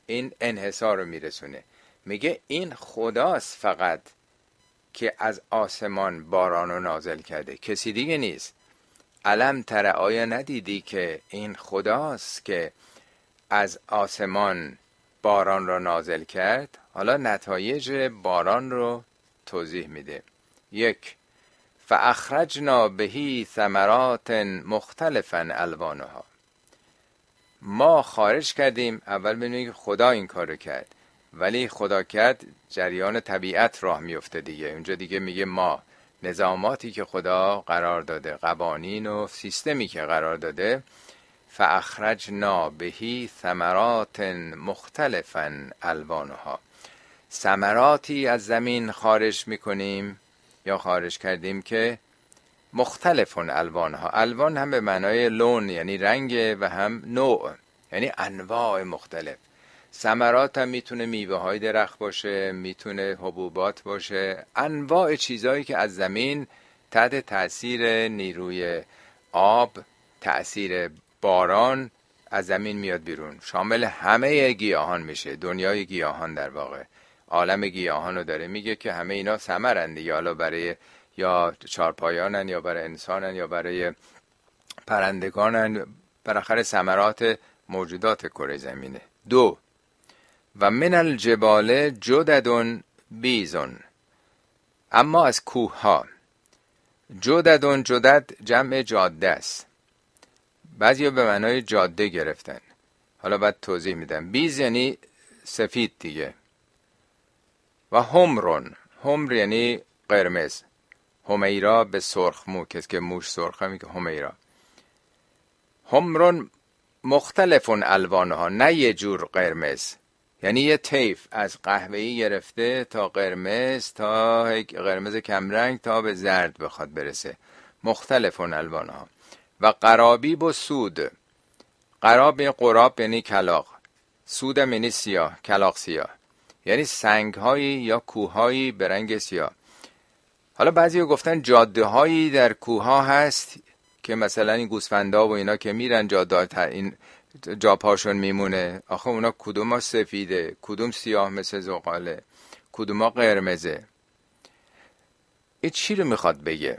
این انحصار رو میرسونه. میگه این خداست فقط که از آسمان باران رو نازل کرده. کسی دیگه نیست. علم تر آیا ندیدی که این خداست که از آسمان باران را نازل کرد حالا نتایج باران رو توضیح میده. یک فاخرجنا بهی ثمرات مختلفا الوانها. ما خارج کردیم اول ببینیم خدا این کارو کرد ولی خدا کرد جریان طبیعت راه میفته دیگه. اونجا دیگه میگه ما نظاماتی که خدا قرار داده قوانین و سیستمی که قرار داده فاخرجنا بهی ثمرات مختلفا الوانها. ثمراتی از زمین خارج می‌کنیم یا خارج کردیم که مختلف الوانها. الوان هم به معنای لون یعنی رنگ و هم نوع یعنی انواع مختلف. ثمرات هم می‌تونه میوه های درخت باشه می‌تونه حبوبات باشه. انواع چیزهایی که از زمین تحت تاثیر نیروی آب تاثیر باران از زمین میاد بیرون. شامل همه گیاهان میشه. دنیای گیاهان در واقع. عالم گیاهان رو داره. میگه که همه اینا ثمرن دیگه. حالا برای یا چارپایانن یا برای انسانن یا برای پرندگانن. بالاخره ثمرات موجودات کره زمینه. دو. و من الجبال جددون بیزون اما از کوه ها جددون جدد جمع جاده است. بعضی به معنای جاده گرفتن. حالا بعد توضیح میدم. بیز یعنی سفید دیگه. و همرون همر یعنی قرمز. همیرا به سرخ مو کسی که موش سرخه میگه همیرا همرون مختلفون الوانها. نه یه جور قرمز. یعنی یه طیف از قهوه‌ای گرفته تا قرمز تا قرمز کمرنگ تا به زرد بخواد برسه. مختلفون الوانها. و قرابی و سود. قراب یعنی قراب یعنی کلاق سودم یعنی سیاه کلاق سیاه. یعنی سنگ هایی یا کوههایی به رنگ سیاه. حالا بعضی گفتن جاده هایی در کوه ها هست که مثلا این گوسفندا و اینا که میرن جاده این جا پاشون میمونه. آخه اونا کدوم سفیده؟ کدوم سیاه مثل زغاله؟ کدوم قرمزه؟ این چی رو می‌خواد بگه؟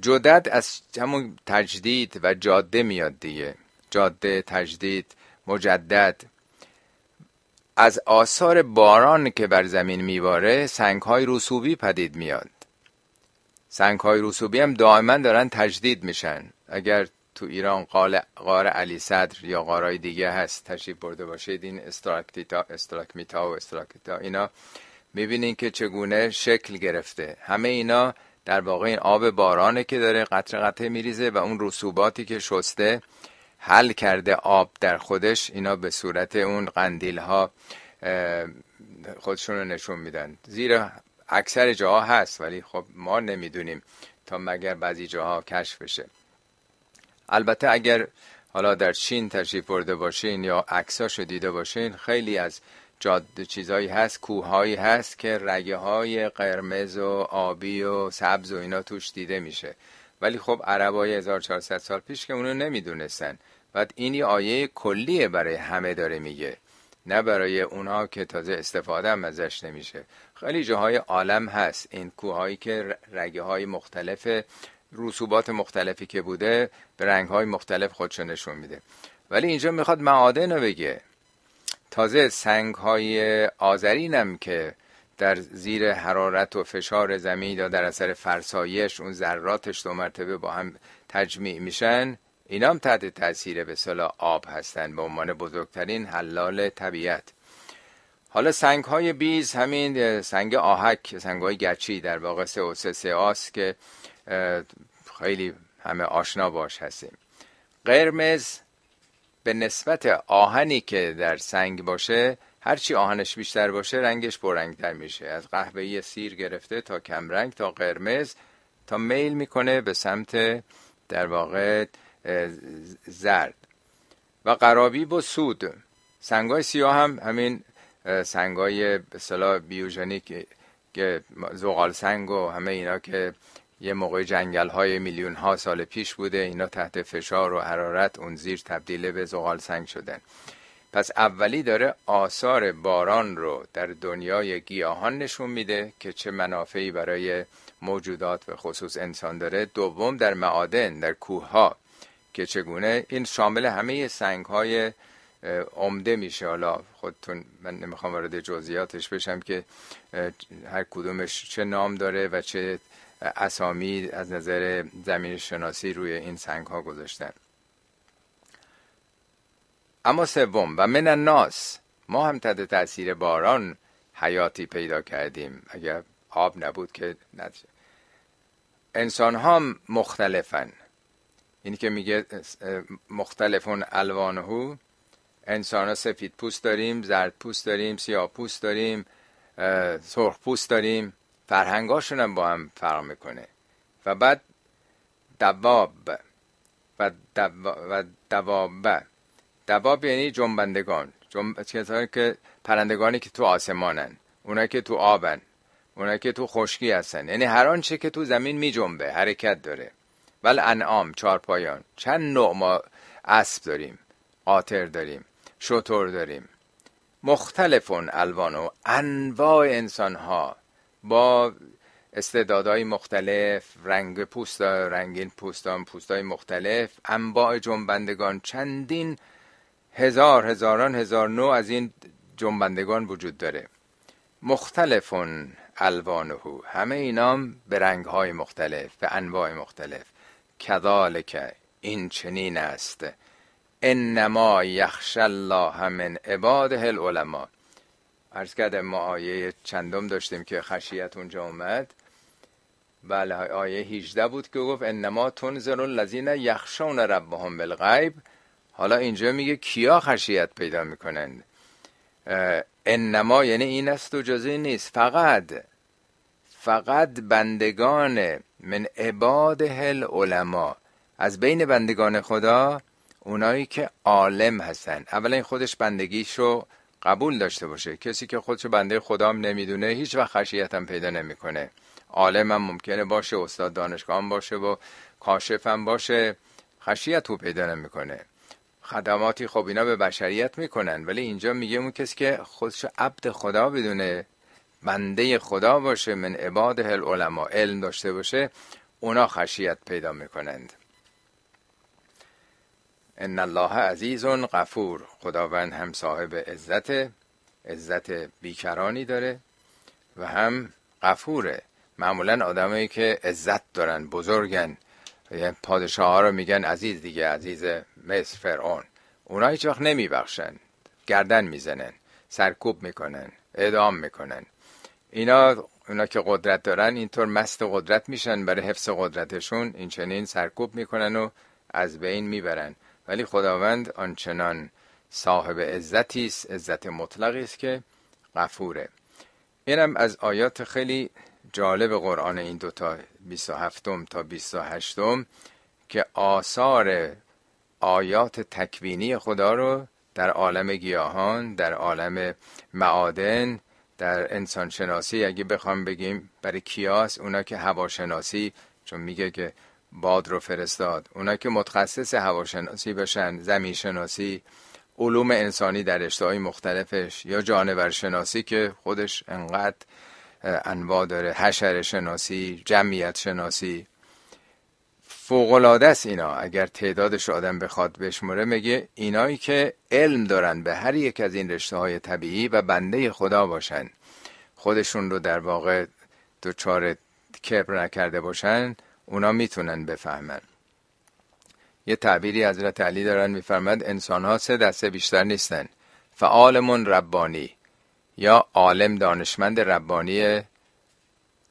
جدد از همون تجدید و جاده میاد دیگه. جاده تجدید مجدد. از آثار باران که بر زمین میباره سنگ های رسوبی پدید میاد. سنگ های رسوبی هم دائما دارن تجدید میشن. اگر تو ایران قال غار علی صدر یا غارای دیگه هست تشریف برده باشید این استراکتیتا استراکمیتا و استراکتیتا اینا می‌بینین که چگونه شکل گرفته. همه اینا در واقع این آب بارانه که داره قطره قطره میریزه و اون رسوباتی که شسته حل کرده آب در خودش اینا به صورت اون قندیل ها خودشون رو نشون میدن. زیرا اکثر جاها هست ولی خب ما نمی‌دونیم تا مگر بعضی جاها کشف بشه. البته اگر حالا در چین تشریف برده باشین یا عکساشو دیده باشین خیلی از جاده چیزایی هست کوههایی هست که رگه های قرمز و آبی و سبز و اینا توش دیده میشه. ولی خب عربای 1400 سال پیش که اونو نمی‌دونستن. بعد این یه آیه کلیه برای همه داره میگه. نه برای اونها که تازه استفاده هم ازش نمیشه. خیلی جاهای عالم هست. این کوههایی که رگه های مختلف رسوبات مختلفی که بوده به رنگ های مختلف خودشو نشون میده. ولی اینجا می‌خواد معادن رو بگه. تازه سنگ های آذرینم که در زیر حرارت و فشار زمین یا در اثر فرسایش اون ذراتش دو مرتبه با هم تجمیع میشن اینا هم تحت تاثیر به صلاح آب هستن به عنوان بزرگترین حلال طبیعت. حالا سنگ های بیز همین سنگ آهک سنگ های گچی در واقع سه و سه سه آس که خیلی همه آشنا باش هستیم. قرمز به نسبت آهنی که در سنگ باشه هرچی آهنش بیشتر باشه رنگش پررنگتر میشه. از قهوه‌ای سیر گرفته تا کمرنگ تا قرمز تا میل می‌کنه به سمت در واقع زرد. و قرابی و سود. سنگای سیاه هم همین سنگای به صلاح بیوژنیک که زغال سنگ و همه اینا که یه موقع جنگل های میلیون ها سال پیش بوده اینا تحت فشار و حرارت اون زیر تبدیل به زغال سنگ شدن. پس اولی داره آثار باران رو در دنیای گیاهان نشون میده که چه منافعی برای موجودات و خصوص انسان داره. دوم در معادن در کوه ها که چگونه این شامل همه سنگ های عمده میشه. حالا خودتون من نمی‌خوام وارد جزئیاتش بشم که هر کدومش چه نام داره و چه اسامی از نظر زمین شناسی روی این سنگ ها گذاشتن. اما سوم و من الناس ما هم تحت تاثیر باران حیاتی پیدا کردیم. اگر آب نبود که نتیجه. انسان ها مختلفن. اینی که میگه مختلفون الوانهو. انسان ها سفید پوست داریم زرد پوست داریم سیاه پوست داریم سرخ پوست داریم. فرهنگاشون هم با هم فرق می‌کنه. و بعد دواب و, و دواب. دواب یعنی جنبندگان. جنب... که پرندگانی که تو آسمانن اونایی که تو آبن اونایی که تو خشکی هستن. یعنی هر آنچه که تو زمین می جنبه حرکت داره. ول انعام پایان چند نوع ما اسب داریم قاطر داریم شطور داریم. مختلفون الوان و انواع انسان ها با استعدادهای مختلف رنگ پوست رنگین پوستان پوستای مختلف انواع جنبندگان. چندین هزار هزاران هزار نوع از این جنبندگان وجود داره. مختلفون الوانه همه اینام به رنگ های مختلف به انواع مختلف. کذالک این چنین است. انما یخش الله من عباده العلماء. عرض کردم ما آیه چندم داشتیم که خشیت اونجا اومد. بله آیه 18 بود که گفت انما تنزل الذین یخشون ربهم بالغیب. حالا اینجا میگه کیا خشیت پیدا می‌کنن. انما یعنی این است و جزی نیست. فقط فقط بندگان من عباد هل علما. از بین بندگان خدا اونایی که عالم هستن. اولا این خودش بندگیشو قبول داشته باشه. کسی که خودشو بنده خدا هم نمی‌دونه هیچ وقت خشیت هم پیدا نمی‌کنه. عالم هم ممکنه باشه استاد دانشگاه هم باشه و کاشف هم باشه. خشیت رو پیدا نمی‌کنه. خدماتی خب اینا به بشریت می‌کنن ولی اینجا میگه اون کسی که خودشو عبد خدا بدونه بنده خدا باشه من عباد العلماء علم داشته باشه اونا خشیت پیدا می‌کنند. ان الله عزیز غفور. خداوند هم صاحب عزت عزت بیکرانی داره و هم غفوره. معمولا آدمایی که عزت دارن بزرگن. پادشاه ها رو میگن عزیز دیگه عزیز مصر فرعون. اونا هیچ وقت نمیبخشن. گردن می‌زنن سرکوب می‌کنن اعدام می‌کنن. اینا اونا که قدرت دارن اینطور مست قدرت میشن برای حفظ قدرتشون این چنین سرکوب می‌کنن و از بین می‌برن. ولی خداوند آنچنان صاحب عزتی است عزت مطلقی است که غفوره. اینم از آیات خیلی جالب قرآن این دوتا 27 تا 28 که آثار آیات تکوینی خدا رو در عالم گیاهان در عالم معادن در انسان شناسی اگه بخوام بگیم برای کیاس اونا که هواشناسی چون میگه که باد رو فرستاد. اونا که متخصص هواشناسی بشن زمین شناسی علوم انسانی در رشته مختلفش یا جانور شناسی که خودش انقدر انواع داره حشر شناسی جمعیت شناسی فوقلاده است اینا. اگر تعدادش آدم بخواد بشمره میگه اینایی که علم دارن به هر یک از این رشته های طبیعی و بنده خدا باشن خودشون رو در واقع دوچار کبر نکرده باشن اونا می‌تونن بفهمن. یه تعبیری حضرت علی دارن میفرمد انسان ها سه دسته بیشتر نیستن. فعالمون ربانی یا عالم دانشمند ربانی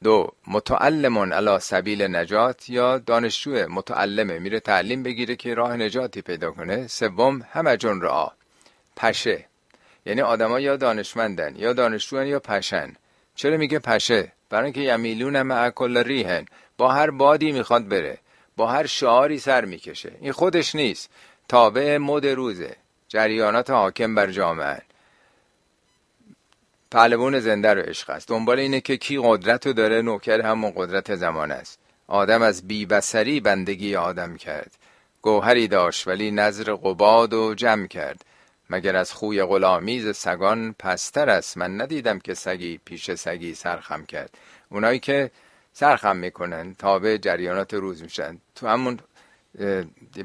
دو متعلمون علا سبیل نجات یا دانشجو متعلمه. میره تعلیم بگیره که راه نجاتی پیدا کنه. سوم همه جون را. پشه. یعنی آدما یا دانشمندن یا دانشجوان یا پشن. چرا میگه پشه؟ برای اینکه یمیلون مع کل ریهن با هر بادی می‌خواد بره با هر شعاری سر می‌کشه. این خودش نیست. تابع مد روزه. جریانات حاکم بر جامعه. پهلوان زنده رو عشق است. دنبال اینه که کی قدرت رو داره نوکر همون قدرت زمان است. آدم از بیبسری بندگی آدم کرد. گوهری داشت ولی نظر قباد و جمع کرد. مگر از خوی غلامیز سگان پستر است؟ من ندیدم که سگی پیش سگی سرخم کرد. اونایی که سرخم می‌کنن تابع جریانات روز میشن. تو همون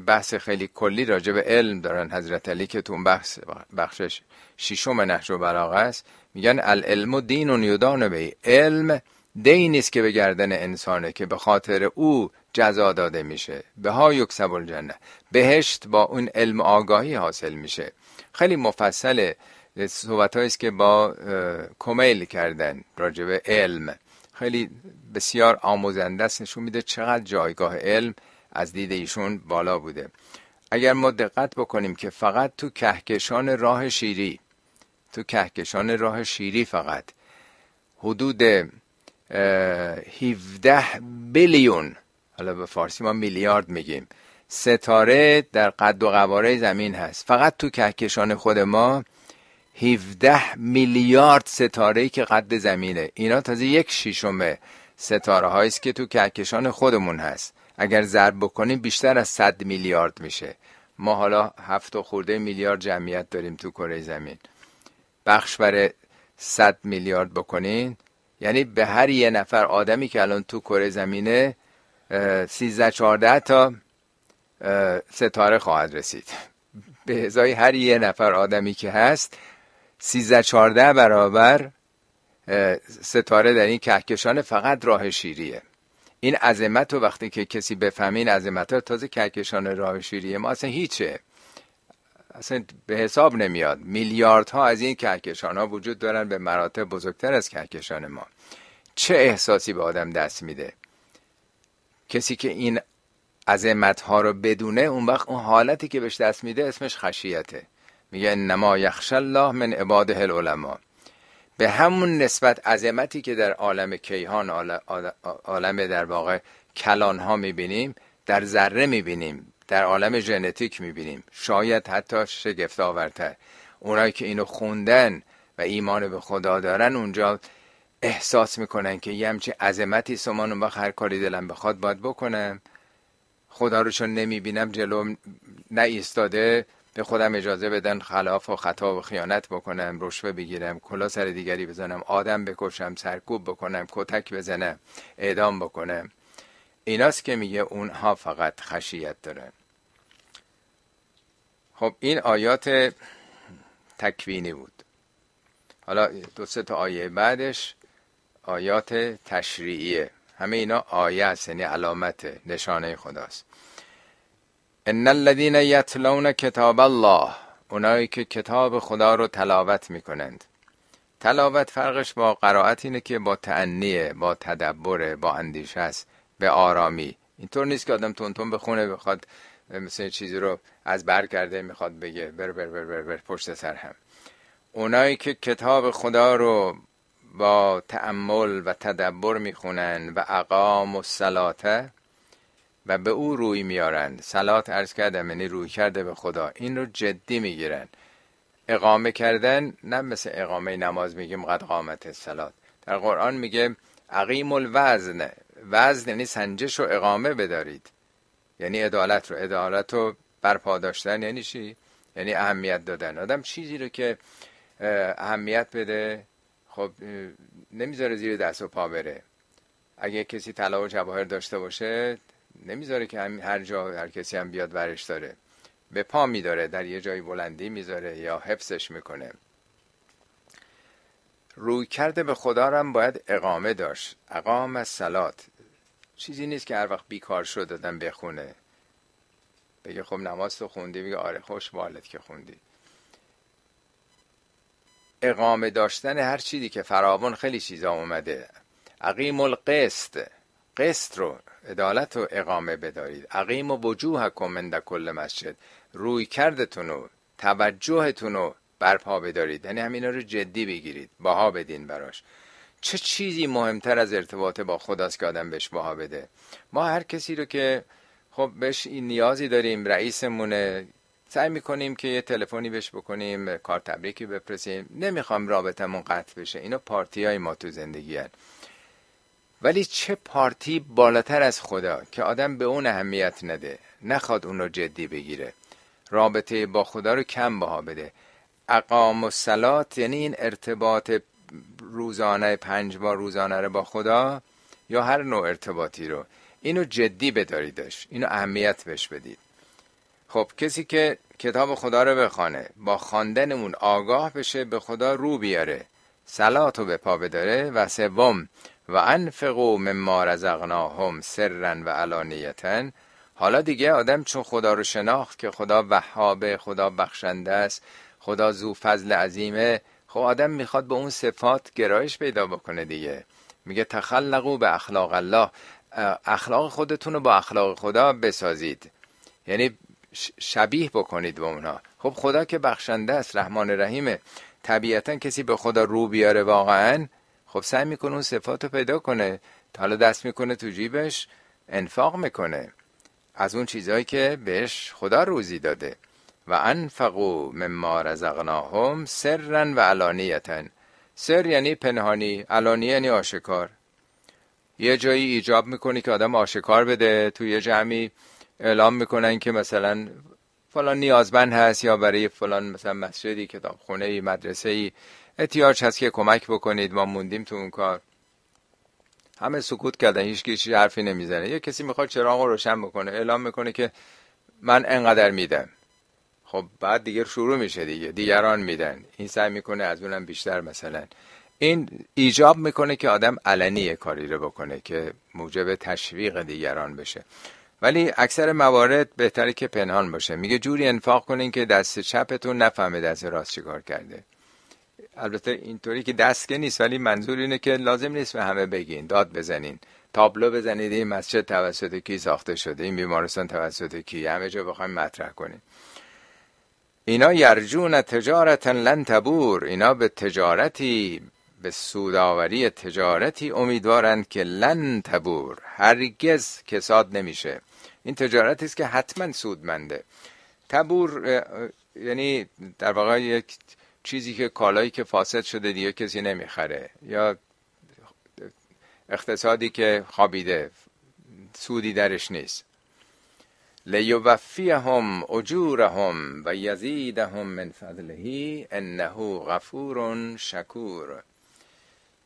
بحث خیلی کلی راجع به علم دارن حضرت علی که تو اون بحث بخشش شیشم نهج و بلاغه است. میگن العلم و دین و یدان به علم دینی است که به گردن انسانه که به خاطر او جزا داده میشه. به ها یکسب الجنه. بهشت با اون علم آگاهی حاصل میشه. خیلی مفصل صحبت است که با کمیل کردن راجع به علم. خیلی بسیار آموزنده است. نشون میده چقدر جایگاه علم از دید ایشون بالا بوده. اگر ما دقت بکنیم که فقط تو کهکشان راه شیری تو کهکشان راه شیری فقط حدود 17 بیلیون حالا به فارسی ما میلیارد میگیم ستاره در قد و قواره زمین هست. فقط تو کهکشان خود ما 17 میلیارد ستاره که قد زمینه. اینا تازه یک شیشم ستاره هاییست که تو کهکشان خودمون هست. اگر ضرب بکنیم بیشتر از 100 میلیارد میشه. ما حالا هفت و خورده میلیارد جمعیت داریم تو کره زمین. بخش بر 100 میلیارد بکنین. یعنی به هر یه نفر آدمی که الان تو کره زمینه 13 14 تا ستاره خواهد رسید. به ازای هر یه نفر آدمی که هست 13 14 برابر ستاره در این کهکشان فقط راه شیریه. این عظمت رو وقتی که کسی بفهمه این عظمت ها تازه کهکشان راه شیریه ما اصلا هیچه. اصلا به حساب نمیاد. میلیاردها از این کهکشان ها وجود دارن به مراتب بزرگتر از کهکشان ما. چه احساسی به آدم دست میده؟ کسی که این عظمت ها رو بدونه اون وقت اون حالتی که بهش دست میده اسمش خشیته. میگه نما یخش الله من عباده العلماء. به همون نسبت عظمتی که در عالم کیهان عالم در واقع کلان ها می‌بینیم در ذره می‌بینیم در عالم ژنتیک می‌بینیم. شاید حتی شگفت آورتر اونایی که اینو خوندن و ایمان به خدا دارن اونجا احساس می‌کنن که یه همچین عظمتی سمان اون هر کاری دلم بخواد باید بکنم. خدا رو چون نمی‌بینم جلو ایستاده به خودم اجازه بدن خلاف و خطا و خیانت بکنم رشوه بگیرم کلا سر دیگری بزنم آدم بکشم سرکوب بکنم کتک بزنم اعدام بکنم. ایناست که میگه اونها فقط خشیت دارن. خب این آیات تکوینی بود. حالا دو سه تا آیه بعدش آیات تشریعیه. همه اینا آیه است یعنی علامت نشانه خداست. ان الذين یتلون کتاب الله اونایی که کتاب خدا رو تلاوت می‌کنند. تلاوت فرقش با قرائت اینه که با تعنیه با تدبر با اندیشه است به آرامی. اینطور نیست که آدم تون تون بخونه بخواد مثل چیزی رو از بر کرده می‌خواد بگه بر بر بر بر, بر پشت سر هم. اونایی که کتاب خدا رو با تأمل و تدبر می‌خونن و اقام و سلاته و به او روی میارن سلات ارز کردم یعنی روی کرده به خدا. این رو جدی می‌گیرن اقامه کردن نه مثل اقامه نماز میگیم قد قامت سلات در قرآن میگه عقیم الوزن. وزن یعنی سنجش و اقامه بدارید. یعنی عدالت رو. عدالت رو برپا داشتن یعنی چی؟ یعنی اهمیت دادن. آدم چیزی رو که اهمیت بده خب نمی‌ذاره زیر دست و پا بره. اگه کسی طلا و جواهر داشته باشه نمی‌ذاره که هر جا هر کسی هم بیاد ورش داره. به پا میداره در یه جای بلندی می‌ذاره یا حفظش می‌کنه. روی کرده به خدا هم باید اقامه داشت. اقام سلات. چیزی نیست که هر وقت بیکار شد دادن بخونه. بگه خب نماز تو خوندی بگه آره خوش بالت که خوندی. اقامه داشتن هر چیزی که فراوان خیلی چیزا اومده. عقیم القسط. قسط رو عدالت رو اقامه بدارید. عقیم و وجوه من کل مسجد. روی کردتون و توجهتون رو برپا بدارید. یعنی همینا رو جدی بگیرید. باها بدین براش. چه چیزی مهمتر از ارتباط با خداست که آدم بهش بها بده؟ ما هر کسی رو که خب بهش این نیازی داریم رئیسمونه سعی می‌کنیم که یه تلفنی بهش بکنیم کار تبریکی بپرسیم نمی‌خوام رابطمون قطع بشه. اینا پارتی های ما تو زندگی هن. ولی چه پارتی بالاتر از خدا که آدم به اون اهمیت نده نخواد اون رو جدی بگیره. رابطه با خدا رو کم بها بده. اقام و سلات یعنی این ارتباط روزانه پنج بار روزانه رو با خدا یا هر نوع ارتباطی رو. اینو جدی بداریدش اینو اهمیت بهش بدید. خب کسی که کتاب خدا رو بخوانه با خواندنمون آگاه بشه به خدا رو بیاره. سلات رو به پا بداره و سوم و انفقو مما رزقناهم سرا و علانیتا. حالا دیگه آدم چون خدا رو شناخت که خدا وهابه خدا بخشنده است خدا زو فضل عظیمه خب آدم می‌خواد به اون صفات گرایش پیدا بکنه دیگه. میگه تخلقو به اخلاق الله. اخلاق خودتون رو با اخلاق خدا بسازید. یعنی شبیه بکنید به اونها. خب خدا که بخشنده است رحمان رحیمه. طبیعتا کسی به خدا رو بیاره واقعا خب سعی می‌کنه اون صفات رو پیدا کنه. حالا دست می‌کنه تو جیبش انفاق می‌کنه از اون چیزهایی که بهش خدا روزی داده. و انفقو مما رزقناهم سرا و علانیتا. سر یعنی پنهانی علانیه یعنی آشکار. یه جایی ایجاب می‌کنی که آدم آشکار بده توی یه جمعی اعلام می‌کنن که مثلا فلان نیازمند هست یا برای فلان مثلا مسجدی کتابخونه ای مدرسه ای احتیاج هست که کمک بکنید ما موندیم تو اون کار. همه سکوت کردن هیچ کسی حرفی نمی‌زنه. یه کسی می‌خواد چراغ رو روشن بکنه اعلام می‌کنه که من انقدر میدم. خب بعد دیگه شروع میشه دیگه دیگران میدن. این سعی می‌کنه از اونم بیشتر مثلا. این ایجاب می‌کنه که آدم علنی کاری رو بکنه که موجب تشویق دیگران بشه. ولی اکثر موارد بهتره که پنهان باشه. میگه جوری انفاق کنین که دست چپتون نفهمه دست راست چیکار کرده. البته اینطوری که دست که نیست ولی منظور اینه که لازم نیست به همه بگین. داد بزنین. تابلو بزنید. این مسجد توسط کی ساخته شده؟ این بیمارستان توسط کی؟ همه جا بخوایم مطرح کنیم. اینا یرجون تجارتا لن تبور. اینا به تجارتی به سوداوری تجارتی امیدوارند که لن تبور. هرگز کساد نمیشه. این تجارتی است که حتما سودمنده. تبور یعنی در واقع یک چیزی که کالایی که فاسد شده دیگه کسی نمی‌خره. یا اقتصادی که خوابیده سودی درش نیست. لیوفیهم اجورهم و یزیدهم من فضله انه غفور شکور.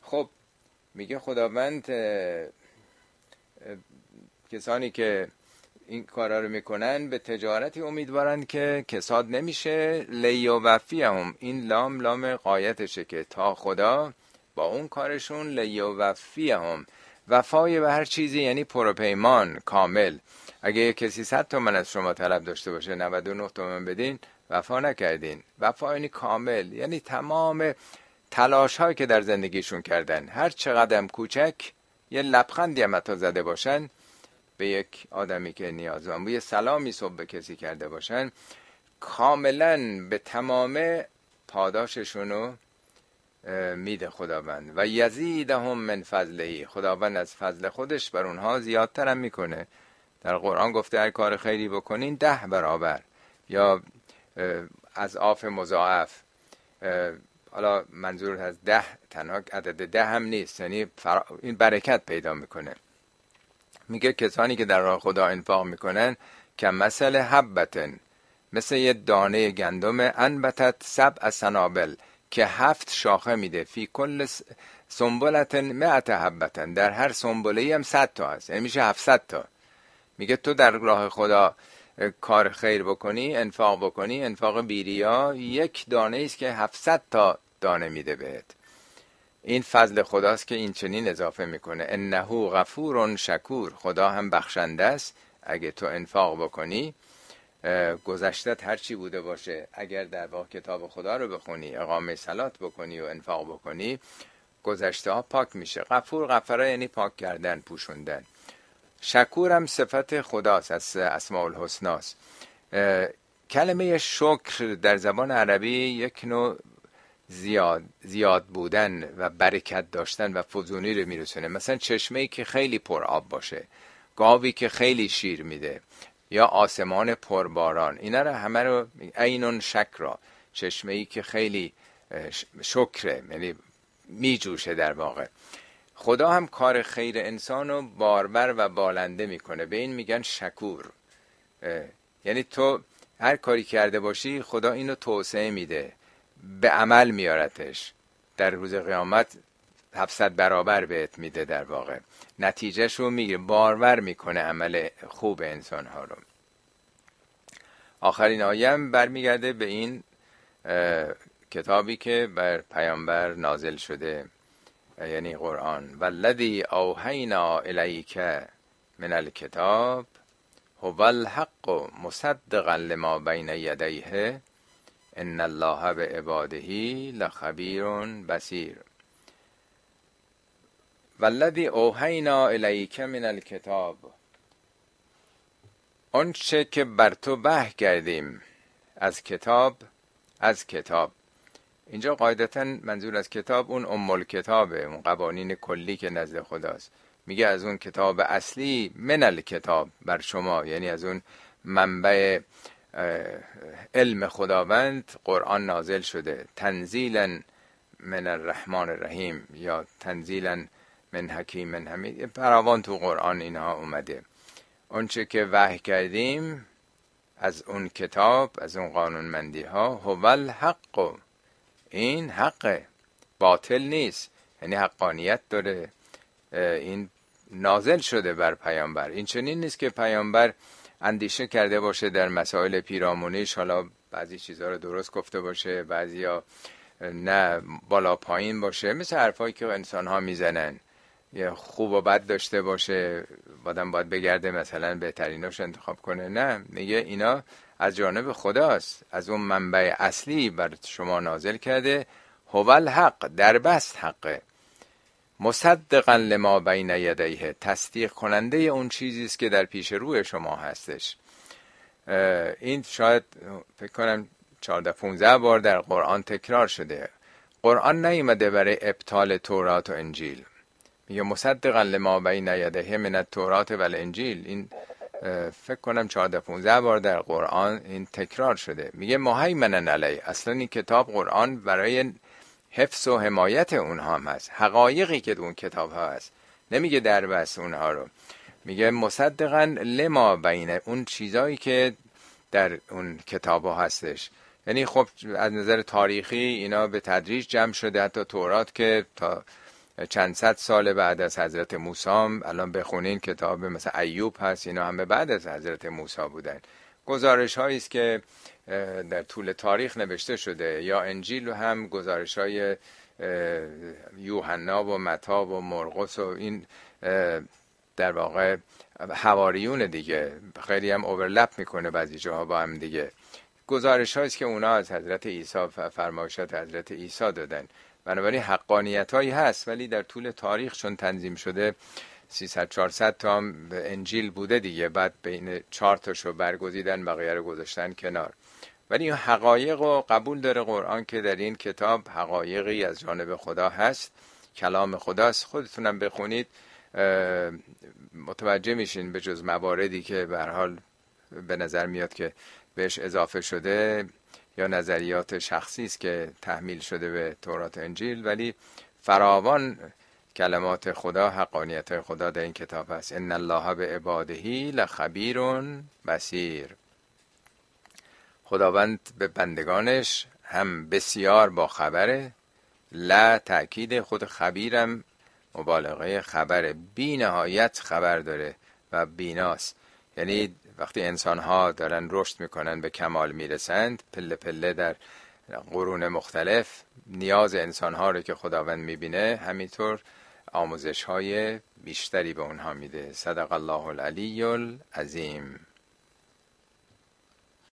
خب میگه خداوند کسانی که این کارا رو می‌کنن به تجارتی امیدوارن که کساد نمیشه. لیوفیهم این لام لام قایتشه که تا خدا با اون کارشون لیوفیهم وفای به هر چیزی یعنی پروپیمان کامل. اگه کسی 100 تومن از شما طلب داشته باشه 99 تومن بدین وفا نکردین. وفا یعنی کامل یعنی تمام تلاش هایی که در زندگیشون کردن. هر چقدر کوچک یه لبخندی هم حتی زده باشن به یک آدمی که نیازمند یه سلامی صبح به کسی کرده باشن کاملا به تمام پاداششون رو میده خداوند. و یزیدهم من فضلهی خداوند از فضل خودش بر اونها زیادتر هم می‌کنه. در قرآن گفته هر کار خیری بکنین ده برابر. یا از آف مضاعف. حالا منظور از ده تنها عدد ده هم نیست. یعنی این برکت پیدا می‌کنه. میگه کسانی که در راه خدا انفاق می‌کنن که مثل حبتن مثل یه دانه گندم انبتت سب از سنابل که هفت شاخه میده. فی کل سنبلتن معت حبتن. در هر سنبله هم صد تا هست. یعنی میشه هفتصد تا. میگه تو در راه خدا کار خیر بکنی انفاق بکنی انفاق بیریا یک دانه است که 700 تا دانه میده بهت. این فضل خداست که این چنین اضافه می‌کنه. انه غفور شکور. خدا هم بخشنده است. اگه تو انفاق بکنی گذشتت هر چی بوده باشه. اگر در واقع کتاب خدا رو بخونی اقامه سلات بکنی و انفاق بکنی گذشته ها پاک میشه. غفور غفره یعنی پاک کردن پوشوندن. شکور هم صفت خداست از اسماء الحسناست. کلمه شکر در زبان عربی یک نوع زیاد, زیاد بودن و برکت داشتن و فزونی رو میرسونه. مثلا چشمه ای که خیلی پر آب باشه گاوی که خیلی شیر میده یا آسمان پرباران اینا رو همه رو عینون شکرا چشمه ای که خیلی شکره یعنی میجوشه در واقع. خدا هم کار خیر انسان رو باربر و بالنده می‌کنه. به این میگن شکور. یعنی تو هر کاری کرده باشی خدا اینو توسعه میده. به عمل میارتش. در روز قیامت 700 برابر بهت میده در واقع. نتیجهش رو می‌گیره بارور می‌کنه عمل خوب انسان ها رو. آخرین آیم برمیگرده به این کتابی که بر پیامبر نازل شده یعنی قرآن. والذی اوحینا الیک من الکتاب هو الحق مصدقا لما بین یدیه. ان الله به عباده لخبیر بصیر والذی اوحینا الیک من الکتاب آنچه که بر تو وحی کردیم از کتاب از کتاب. اینجا قاعدتا منظور از کتاب اون ام کتابه اون قوانین کلی که نزد خداست. میگه از اون کتاب اصلی من کتاب بر شما یعنی از اون منبع علم خداوند قرآن نازل شده. تنزیلا من الرحمن الرحیم یا تنزیلا من حکیم من حمید. فراوان تو قرآن اینها اومده. اونچه که وحی کردیم از اون کتاب از اون قانونمندی ها هو الحق این حق باطل نیست. یعنی حقانیت داره. این نازل شده بر پیامبر. این چنین نیست که پیامبر اندیشه کرده باشه در مسائل پیرامونیش حالا بعضی چیزها رو درست گفته باشه بعضی ها نه بالا پایین باشه مثل حرفایی که انسان ها می‌زنن. یه خوب و بد داشته باشه بادم باید بگرده مثلا بهتریناش انتخاب کنه. نه میگه اینا از جانب خداست از اون منبع اصلی بر شما نازل کرده. هو الحق در بست حقه. مصدقا لما بین یدیه تصدیق کننده اون چیزی است که در پیش روی شما هستش. این شاید فکر کنم 14 15 بار در قرآن تکرار شده. قرآن نیومده برای ابطال تورات و انجیل. میگه مصدقا لما بین یدیه من التورات و الانجیل. این فکر کنم 14 15 بار در قرآن این تکرار شده. میگه مهیمنن علی اصلا این کتاب قرآن برای حفظ و حمایت اونها هم هست. حقایقی که اون کتاب ها هست. نمیگه در بس اونها رو. میگه مصدقا لما بین اون چیزایی که در اون کتاب ها هستش. یعنی خب از نظر تاریخی اینا به تدریج جمع شده. حتی تورات که تا چند صد سال بعد از حضرت موسی الان بخونین کتاب مثل ایوب هست اینا همه بعد از حضرت موسی بودن. گزارش است که در طول تاریخ نوشته شده. یا انجیل هم گزارش های یوحنا و متا و مرقس و این در واقع حواریون دیگه. خیلی هم اوورلپ می‌کنه بعضی جاها با هم دیگه. گزارش است که اونا از حضرت عیسی فرمایشات حضرت عیسی دادن. بنابراین حقانیت هایی هست ولی در طول تاریخ چون تنظیم شده 300 400 تا هم انجیل بوده دیگه. بعد بین 4 تاشو برگزیدن بقیه رو گذاشتن کنار. ولی این حقایق و قبول داره قرآن که در این کتاب حقایقی از جانب خدا هست. کلام خداست. خودتونم بخونید متوجه میشین به جز مواردی که به حال به نظر میاد که بهش اضافه شده یا نظریات شخصی است که تحمیل شده به تورات انجیل. ولی فراوان کلمات خدا حقانیت خدا در این کتاب هست. ان الله به عبادهی لخبیر بسیر خداوند به بندگانش هم بسیار با خبره. لا تأکید خود خبیرم مبالغه خبره بی نهایت خبر داره و بیناست. یعنی وقتی انسان ها دارن رشد می‌کنن به کمال می‌رسند پله پله در قرون مختلف نیاز انسان ها رو که خداوند می‌بینه همینطور آموزش های بیشتری به اونها میده. صدق الله العلی العظیم.